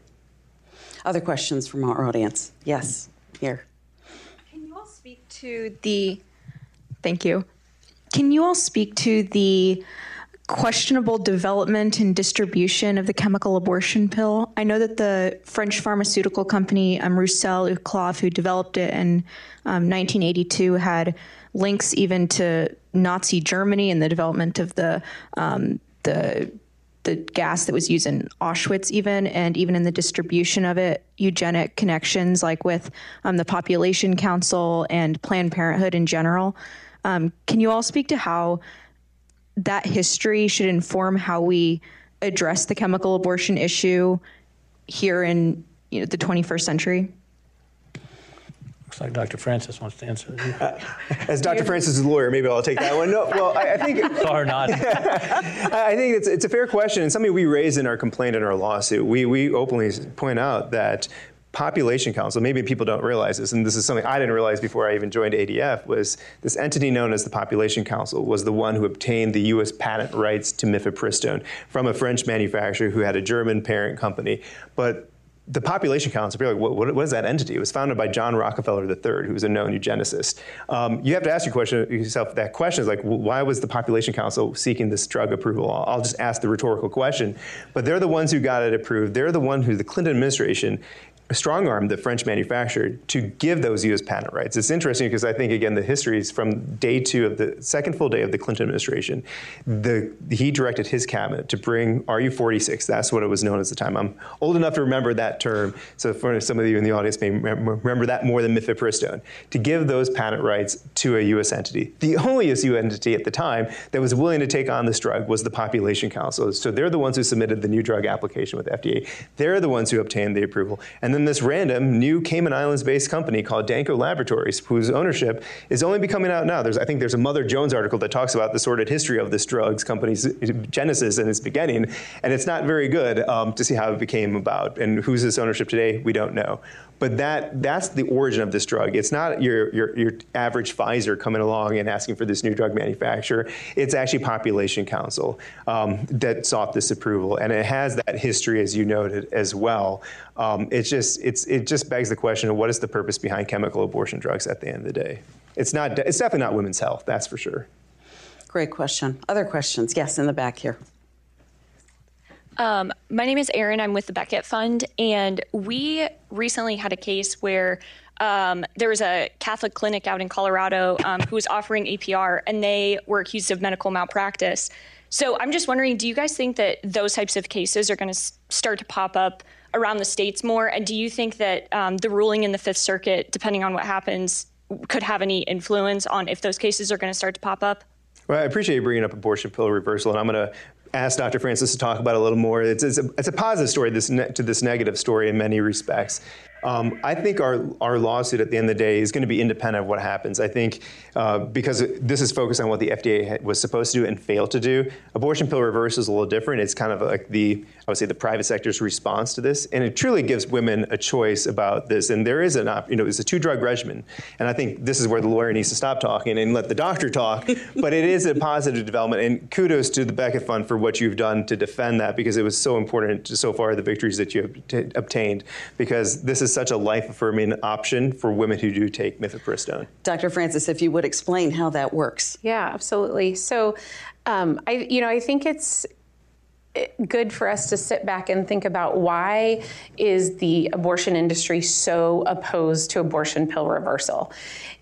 Other questions from our audience? Yes, here. Can you all speak to the? Thank you. Can you all speak to the questionable development and distribution of the chemical abortion pill? I know that the French pharmaceutical company um, Roussel Uclaf, who developed it in um, 1982, had links even to Nazi Germany and the development of the um, the the gas that was used in Auschwitz, even, and even in the distribution of it, eugenic connections, like with um, the Population Council and Planned Parenthood in general. Um, can you all speak to how that history should inform how we address the chemical abortion issue here in you know, the 21st century? Looks like Dr. Francis wants to answer. Uh, as Dr. Francis is a lawyer, maybe I'll take that one. No, well, I, I think. Sorry, not. I think it's, it's a fair question and something we raise in our complaint in our lawsuit. We, we openly point out that Population Council, maybe people don't realize this, and this is something I didn't realize before I even joined ADF, was this entity known as the Population Council was the one who obtained the U.S. patent rights to mifepristone from a French manufacturer who had a German parent company. But the Population Council, people are like, what, what is that entity? It was founded by John Rockefeller III, who was a known eugenicist. Um, you have to ask your question, yourself that question is like, why was the Population Council seeking this drug approval? I'll just ask the rhetorical question. But they're the ones who got it approved. They're the one who the Clinton administration strong arm the French manufacturer to give those U.S. patent rights. It's interesting because I think again the history is from day two of the second full day of the Clinton administration. The he directed his cabinet to bring RU46. That's what it was known as at the time. I'm old enough to remember that term, so for some of you in the audience may remember that more than mifepristone. To give those patent rights to a U.S. entity. The only U.S. entity at the time that was willing to take on this drug was the Population Council. So they're the ones who submitted the new drug application with FDA. They're the ones who obtained the approval. And then this random new Cayman Islands based company called Danco Laboratories, whose ownership is only becoming out now. There's, I think there's a Mother Jones article that talks about the sordid history of this drugs company's genesis and its beginning, and it's not very good um, to see how it became about. And who's this ownership today? We don't know. But that that's the origin of this drug. It's not your, your, your average Pfizer coming along and asking for this new drug manufacturer. It's actually Population Council um, that sought this approval, and it has that history, as you noted, as well. Um, it's just it's it just begs the question of what is the purpose behind chemical abortion drugs at the end of the day. It's not it's definitely not women's health, that's for sure. Great question. Other questions? Yes, in the back here. Um, my name is Erin. I'm with the Becket Fund, and we recently had a case where um, there was a Catholic clinic out in Colorado um, who was offering APR, and they were accused of medical malpractice. So I'm just wondering, do you guys think that those types of cases are going to s- start to pop up around the states more? And do you think that um, the ruling in the Fifth Circuit, depending on what happens, could have any influence on if those cases are going to start to pop up? Well, I appreciate you bringing up abortion pill reversal, and I'm going to ask Dr. Francis to talk about a little more. It's, it's, a, it's a positive story this ne- to this negative story in many respects. Um, I think our, our lawsuit at the end of the day is going to be independent of what happens. I think uh, because this is focused on what the FDA was supposed to do and failed to do, abortion pill reverse is a little different. It's kind of like the, I would say, the private sector's response to this. And it truly gives women a choice about this. And there is an, op- you know, it's a two drug regimen. And I think this is where the lawyer needs to stop talking and let the doctor talk. but it is a positive development. And kudos to the Becket Fund for what you've done to defend that because it was so important to so far the victories that you have t- obtained because this is such a life affirming option for women who do take mifepristone. Dr. Francis, if you would explain how that works. Yeah, absolutely. So, um, I, you know, I think it's good for us to sit back and think about why is the abortion industry so opposed to abortion pill reversal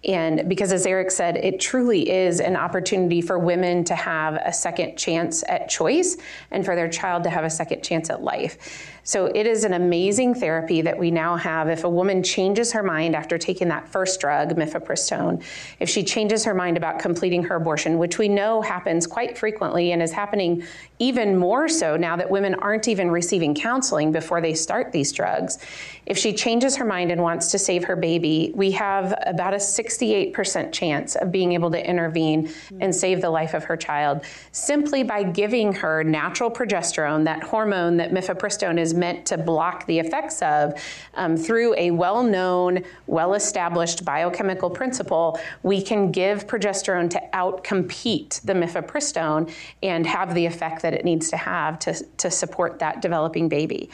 and because as Erik said it truly is an opportunity for women to have a second chance at choice and for their child to have a second chance at life so it is an amazing therapy that we now have. If a woman changes her mind after taking that first drug, mifepristone, if she changes her mind about completing her abortion, which we know happens quite frequently and is happening even more so now that women aren't even receiving counseling before they start these drugs, if she changes her mind and wants to save her baby, we have about a 68% chance of being able to intervene and save the life of her child simply by giving her natural progesterone, that hormone that mifepristone is meant to block the effects of um, through a well known, well established biochemical principle, we can give progesterone to outcompete the mifepristone and have the effect that it needs to have to, to support that developing baby.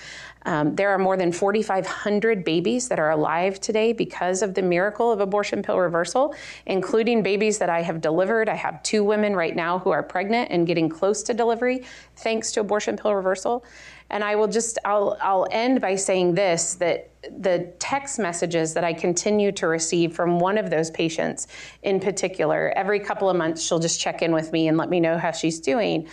Um, there are more than 4,500 babies that are alive today because of the miracle of abortion pill reversal, including babies that I have delivered. I have two women right now who are pregnant and getting close to delivery thanks to abortion pill reversal. And I will just, I'll, I'll end by saying this that the text messages that I continue to receive from one of those patients in particular, every couple of months, she'll just check in with me and let me know how she's doing.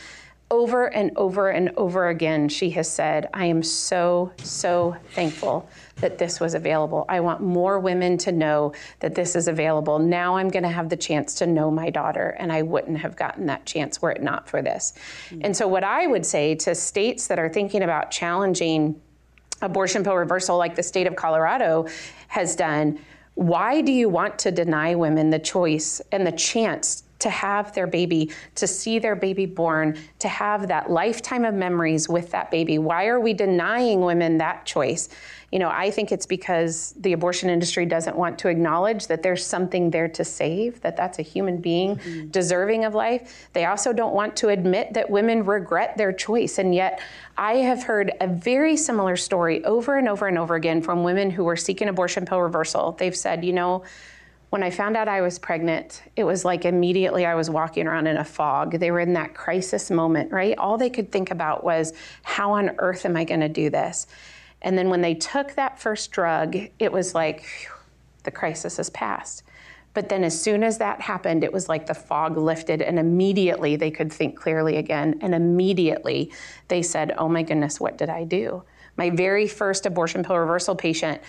Over and over and over again, she has said, I am so, so thankful that this was available. I want more women to know that this is available. Now I'm going to have the chance to know my daughter, and I wouldn't have gotten that chance were it not for this. Mm-hmm. And so, what I would say to states that are thinking about challenging abortion pill reversal, like the state of Colorado has done, why do you want to deny women the choice and the chance to have their baby, to see their baby born, to have that lifetime of memories with that baby. Why are we denying women that choice? You know, I think it's because the abortion industry doesn't want to acknowledge that there's something there to save, that that's a human being mm-hmm. deserving of life. They also don't want to admit that women regret their choice. And yet, I have heard a very similar story over and over and over again from women who were seeking abortion pill reversal. They've said, you know, when I found out I was pregnant, it was like immediately I was walking around in a fog. They were in that crisis moment, right? All they could think about was, how on earth am I going to do this? And then when they took that first drug, it was like, the crisis has passed. But then as soon as that happened, it was like the fog lifted, and immediately they could think clearly again. And immediately they said, oh my goodness, what did I do? My very first abortion pill reversal patient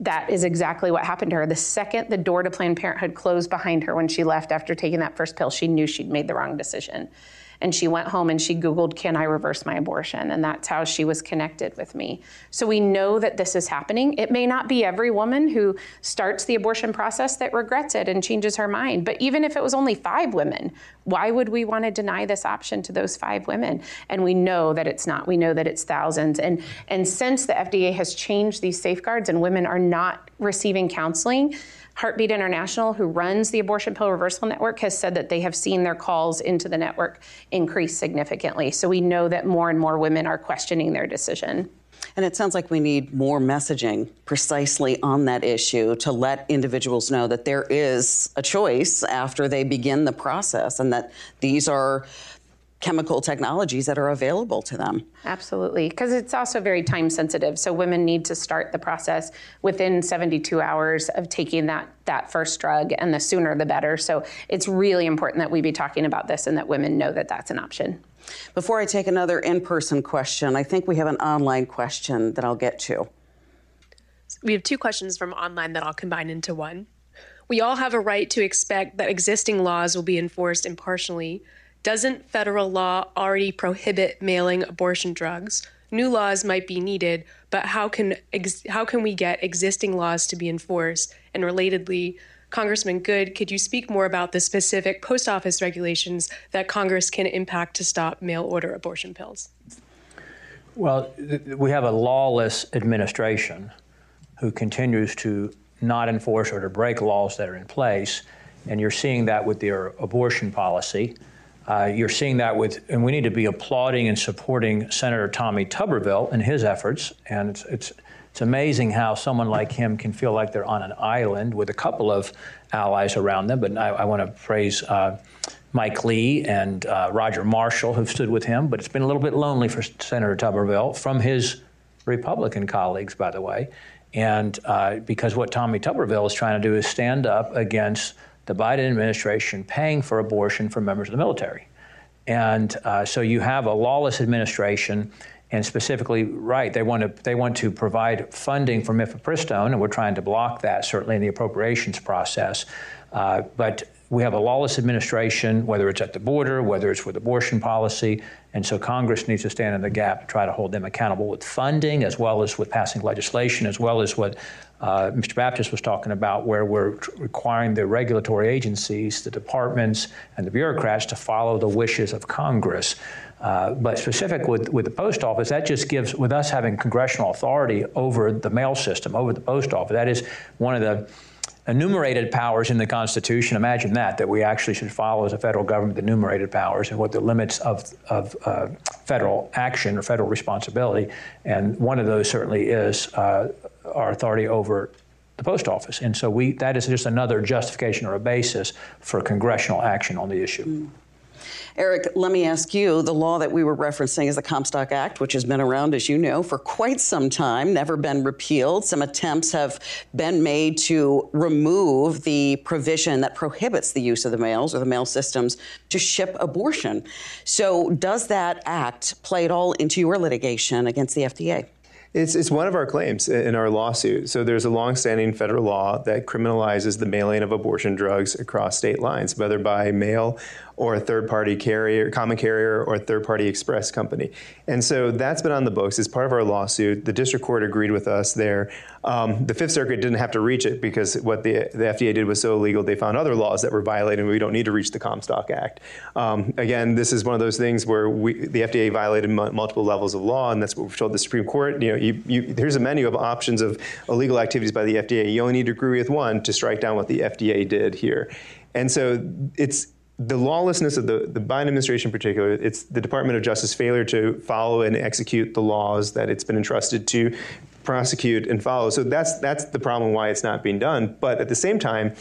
that is exactly what happened to her. The second the door to Planned Parenthood closed behind her when she left after taking that first pill, she knew she'd made the wrong decision. And she went home and she Googled, Can I reverse my abortion? And that's how she was connected with me. So we know that this is happening. It may not be every woman who starts the abortion process that regrets it and changes her mind, but even if it was only five women, why would we want to deny this option to those five women? And we know that it's not. We know that it's thousands. And, and since the FDA has changed these safeguards and women are not receiving counseling, Heartbeat International, who runs the Abortion Pill Reversal Network, has said that they have seen their calls into the network increase significantly. So we know that more and more women are questioning their decision. And it sounds like we need more messaging precisely on that issue to let individuals know that there is a choice after they begin the process and that these are chemical technologies that are available to them. Absolutely, because it's also very time sensitive. So women need to start the process within 72 hours of taking that that first drug, and the sooner the better. So it's really important that we be talking about this and that women know that that's an option. Before I take another in-person question, I think we have an online question that I'll get to. We have two questions from online that I'll combine into one. We all have a right to expect that existing laws will be enforced impartially doesn't federal law already prohibit mailing abortion drugs? New laws might be needed, but how can ex- how can we get existing laws to be enforced? And relatedly, Congressman Good, could you speak more about the specific post office regulations that Congress can impact to stop mail order abortion pills? Well, we have a lawless administration who continues to not enforce or to break laws that are in place. And you're seeing that with their abortion policy. Uh, you're seeing that with, and we need to be applauding and supporting Senator Tommy Tuberville and his efforts. And it's, it's, it's amazing how someone like him can feel like they're on an island with a couple of allies around them. But I, I want to praise uh, Mike Lee and uh, Roger Marshall, who've stood with him. But it's been a little bit lonely for Senator Tuberville from his Republican colleagues, by the way. And uh, because what Tommy Tuberville is trying to do is stand up against the Biden administration paying for abortion for members of the military. And uh, so you have a lawless administration, and specifically, right, they want to they want to provide funding for mifepristone, and we're trying to block that certainly in the appropriations process. Uh, but we have a lawless administration, whether it's at the border, whether it's with abortion policy, and so Congress needs to stand in the gap to try to hold them accountable with funding, as well as with passing legislation, as well as what uh, Mr. Baptist was talking about, where we're requiring the regulatory agencies, the departments, and the bureaucrats to follow the wishes of Congress. Uh, but specific with, with the post office, that just gives, with us having congressional authority over the mail system, over the post office, that is one of the enumerated powers in the Constitution. Imagine that, that we actually should follow as a federal government the enumerated powers and what the limits of, of uh, federal action or federal responsibility. And one of those certainly is uh, our authority over the post office. And so we, that is just another justification or a basis for congressional action on the issue. Mm. Erik, let me ask you the law that we were referencing is the Comstock Act, which has been around, as you know, for quite some time, never been repealed. Some attempts have been made to remove the provision that prohibits the use of the mails or the mail systems to ship abortion. So, does that act play at all into your litigation against the FDA? It's, it's one of our claims in our lawsuit. So there's a longstanding federal law that criminalizes the mailing of abortion drugs across state lines, whether by mail or a third party carrier, common carrier, or a third party express company. And so that's been on the books. It's part of our lawsuit. The district court agreed with us there. Um, the Fifth Circuit didn't have to reach it because what the, the FDA did was so illegal, they found other laws that were violated, and we don't need to reach the Comstock Act. Um, again, this is one of those things where we, the FDA violated m- multiple levels of law, and that's what we've told the Supreme Court. You know, you, you, here's a menu of options of illegal activities by the FDA. You only need to agree with one to strike down what the FDA did here. And so it's the lawlessness of the, the Biden administration in particular, it's the Department of Justice failure to follow and execute the laws that it's been entrusted to prosecute and follow. So that's that's the problem why it's not being done. But at the same time,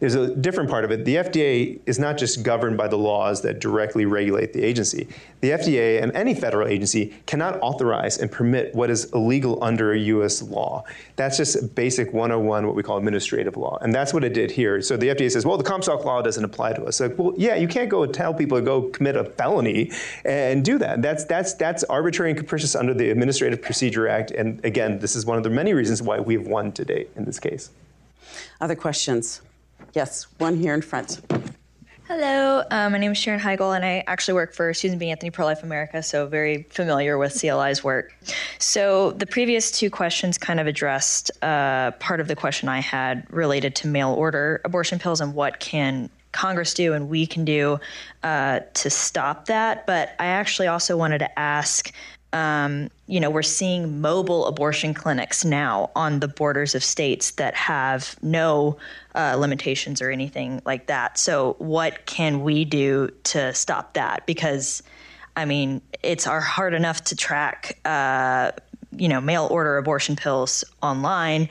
there's a different part of it. The FDA is not just governed by the laws that directly regulate the agency. The FDA and any federal agency cannot authorize and permit what is illegal under a U.S. law. That's just basic 101, what we call administrative law. And that's what it did here. So the FDA says, well, the Comstock law doesn't apply to us. Like, well, yeah, you can't go and tell people to go commit a felony and do that. That's, that's, that's arbitrary and capricious under the Administrative Procedure Act. And again, this is one of the many reasons why we've won to date in this case. Other questions? Yes, one here in front. Hello, uh, my name is Sharon Heigl, and I actually work for Susan B. Anthony Pro Life America, so very familiar with CLI's work. So the previous two questions kind of addressed uh, part of the question I had related to mail order abortion pills and what can Congress do and we can do uh, to stop that. But I actually also wanted to ask um, you know, we're seeing mobile abortion clinics now on the borders of states that have no uh, limitations or anything like that. So, what can we do to stop that? Because, I mean, it's hard enough to track, uh, you know, mail order abortion pills online,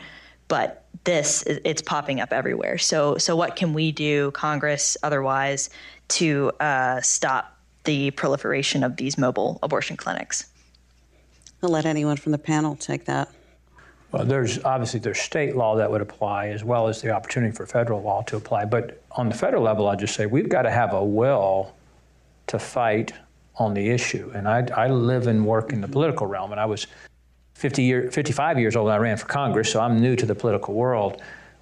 but this it's popping up everywhere. So, so what can we do, Congress, otherwise, to uh, stop the proliferation of these mobile abortion clinics? I'll let anyone from the panel take that. Well, there's obviously there's state law that would apply as well as the opportunity for federal law to apply. But on the federal level, I just say we've got to have a will to fight on the issue. And I, I live and work in the political realm, and I was 50 year, 55 years old when I ran for Congress, so I'm new to the political world.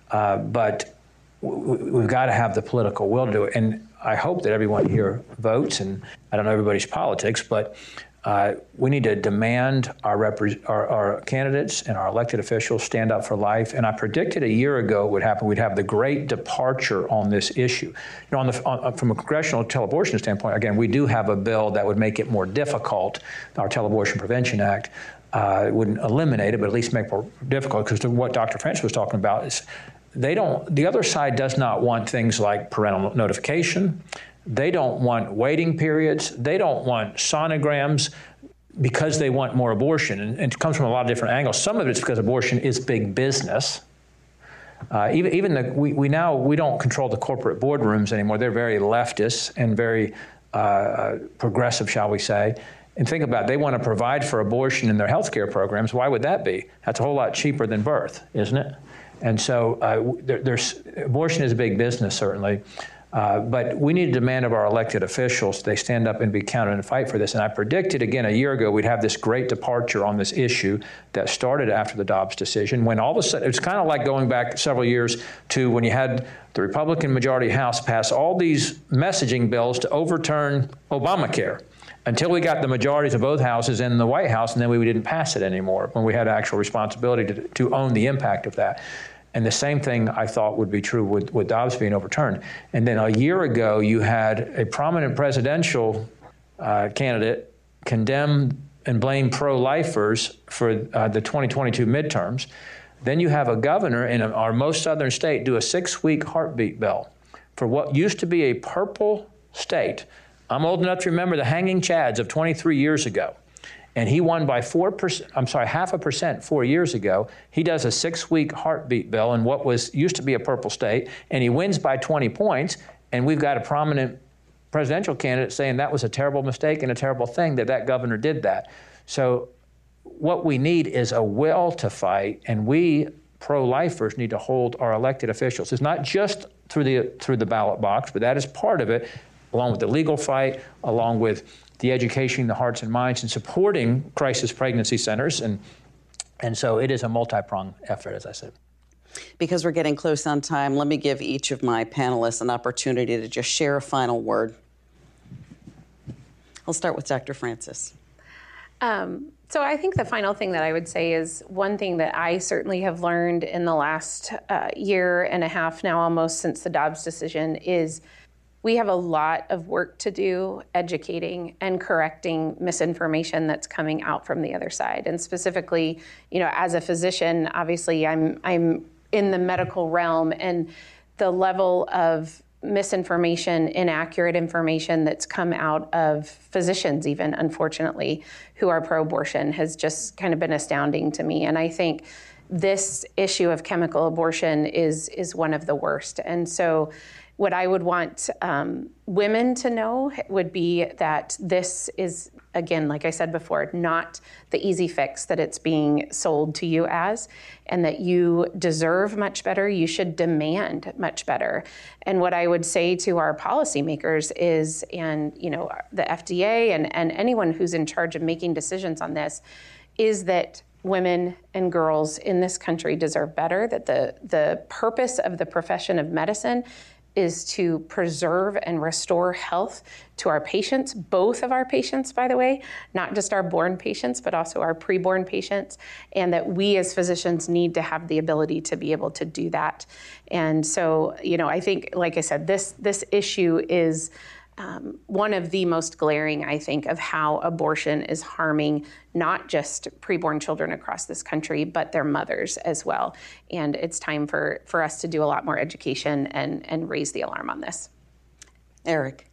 Uh, but w- we've got to have the political will to do it. And I hope that everyone here votes, and I don't know everybody's politics, but uh, we need to demand our, repre- our, our, candidates and our elected officials stand up for life. And I predicted a year ago it would happen. We'd have the great departure on this issue. You know, on the, on, from a congressional teleabortion standpoint, again, we do have a bill that would make it more difficult. Our Teleabortion Prevention Act uh, wouldn't eliminate it, but at least make it more difficult. Because what Dr. French was talking about is they don't. The other side does not want things like parental notification. They don't want waiting periods. They don't want sonograms because they want more abortion. And, and it comes from a lot of different angles. Some of it's because abortion is big business. Uh, even even the, we, we now we don't control the corporate boardrooms anymore. They're very leftist and very uh, progressive, shall we say. And think about it, they want to provide for abortion in their health care programs. Why would that be? That's a whole lot cheaper than birth, isn't it? And so uh, there, there's abortion is a big business, certainly. Uh, but we need to demand of our elected officials they stand up and be counted and fight for this. And I predicted again a year ago we'd have this great departure on this issue that started after the Dobbs decision. When all of a sudden, it's kind of like going back several years to when you had the Republican majority House pass all these messaging bills to overturn Obamacare until we got the majorities of both houses in the White House, and then we didn't pass it anymore when we had actual responsibility to, to own the impact of that. And the same thing I thought would be true with, with Dobbs being overturned. And then a year ago, you had a prominent presidential uh, candidate condemn and blame pro lifers for uh, the 2022 midterms. Then you have a governor in our most southern state do a six week heartbeat bill for what used to be a purple state. I'm old enough to remember the hanging chads of 23 years ago and he won by 4%, I'm sorry, half a percent four years ago. He does a six week heartbeat bill in what was used to be a purple state, and he wins by 20 points. And we've got a prominent presidential candidate saying that was a terrible mistake and a terrible thing that that governor did that. So, what we need is a will to fight, and we pro lifers need to hold our elected officials. It's not just through the, through the ballot box, but that is part of it, along with the legal fight, along with the education, the hearts and minds, and supporting crisis pregnancy centers. And, and so it is a multi pronged effort, as I said. Because we're getting close on time, let me give each of my panelists an opportunity to just share a final word. I'll start with Dr. Francis. Um, so I think the final thing that I would say is one thing that I certainly have learned in the last uh, year and a half now, almost since the Dobbs decision, is we have a lot of work to do educating and correcting misinformation that's coming out from the other side. And specifically you know as a physician obviously i'm i'm in the medical realm and the level of misinformation inaccurate information that's come out of physicians even unfortunately who are pro-abortion has just kind of been astounding to me. And i think this issue of chemical abortion is is one of the worst. And so what I would want um, women to know would be that this is, again, like I said before, not the easy fix that it's being sold to you as, and that you deserve much better. You should demand much better. And what I would say to our policymakers is, and you know, the FDA and, and anyone who's in charge of making decisions on this, is that women and girls in this country deserve better, that the, the purpose of the profession of medicine is to preserve and restore health to our patients, both of our patients, by the way, not just our born patients, but also our preborn patients, and that we as physicians need to have the ability to be able to do that. And so, you know, I think, like I said, this this issue is um, one of the most glaring, I think, of how abortion is harming not just preborn children across this country, but their mothers as well. And it's time for, for us to do a lot more education and, and raise the alarm on this. Erik.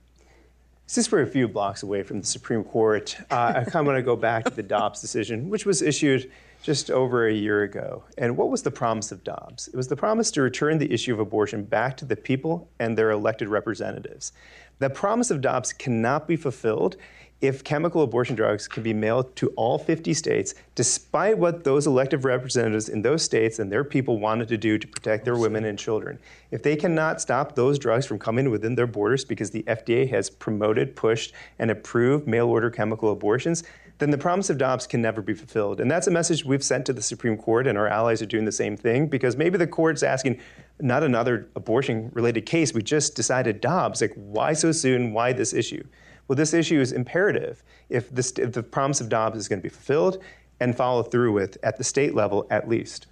Since we're a few blocks away from the Supreme Court, uh, I kind of want to go back to the Dobbs decision, which was issued just over a year ago. And what was the promise of Dobbs? It was the promise to return the issue of abortion back to the people and their elected representatives. The promise of Dobbs cannot be fulfilled if chemical abortion drugs can be mailed to all 50 states, despite what those elected representatives in those states and their people wanted to do to protect their women and children. If they cannot stop those drugs from coming within their borders because the FDA has promoted, pushed, and approved mail order chemical abortions, then the promise of Dobbs can never be fulfilled. And that's a message we've sent to the Supreme Court, and our allies are doing the same thing because maybe the court's asking, not another abortion related case, we just decided Dobbs. Like, why so soon? Why this issue? Well, this issue is imperative if, this, if the promise of Dobbs is going to be fulfilled and followed through with at the state level at least.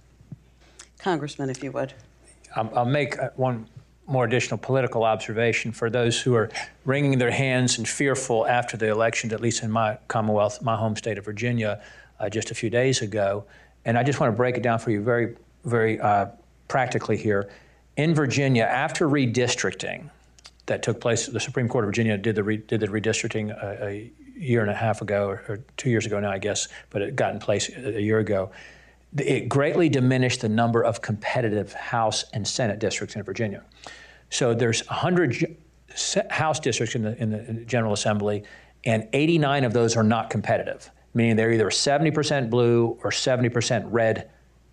Congressman, if you would. I'll make uh, one more additional political observation for those who are wringing their hands and fearful after the election, at least in my Commonwealth, my home state of Virginia, uh, just a few days ago. And I just want to break it down for you very, very uh, practically here. In Virginia, after redistricting that took place, the Supreme Court of Virginia did the, re, did the redistricting a, a, year and a half ago, or, or two years ago now, I guess, but it got in place a year ago it greatly diminished the number of competitive House and Senate districts in Virginia. So there's 100 House districts in the, in the General Assembly, and 89 of those are not competitive, meaning they're either 70% blue or 70% red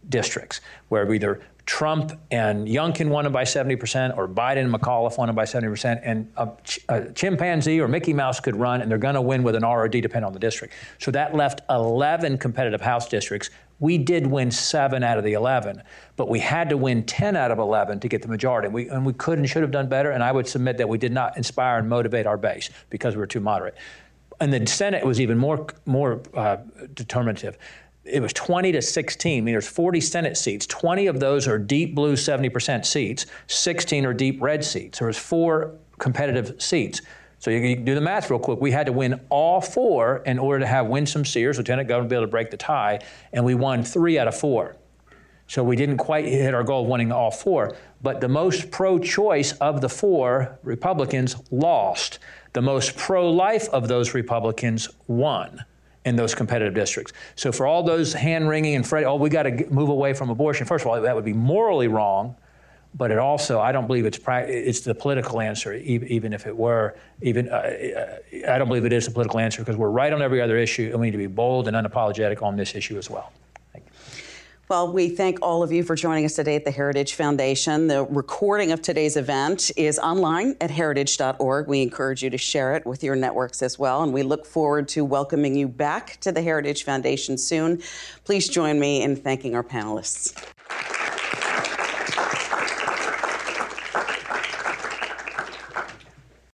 districts, where either Trump and Youngkin won them by 70%, or Biden and McAuliffe won them by 70%, and a, a chimpanzee or Mickey Mouse could run, and they're going to win with an ROD depending on the district. So that left 11 competitive House districts we did win seven out of the 11, but we had to win 10 out of 11 to get the majority. We, and we could and should have done better. And I would submit that we did not inspire and motivate our base because we were too moderate. And the Senate was even more, more uh, determinative. It was 20 to 16. I mean, there's 40 Senate seats. 20 of those are deep blue 70% seats. 16 are deep red seats. There was four competitive seats. So you, can do the math real quick. We had to win all four in order to have Winsome Sears, Lieutenant Governor, be able to break the tie, and we won three out of four. So we didn't quite hit our goal of winning all four. But the most pro choice of the four Republicans lost. The most pro life of those Republicans won in those competitive districts. So for all those hand wringing and fret, oh, we got to move away from abortion, first of all, that would be morally wrong but it also I don't believe it's it's the political answer even if it were even uh, uh, I don't believe it is the political answer because we're right on every other issue and we need to be bold and unapologetic on this issue as well. Well, we thank all of you for joining us today at the Heritage Foundation. The recording of today's event is online at heritage.org. We encourage you to share it with your networks as well, and we look forward to welcoming you back to the Heritage Foundation soon. Please join me in thanking our panelists.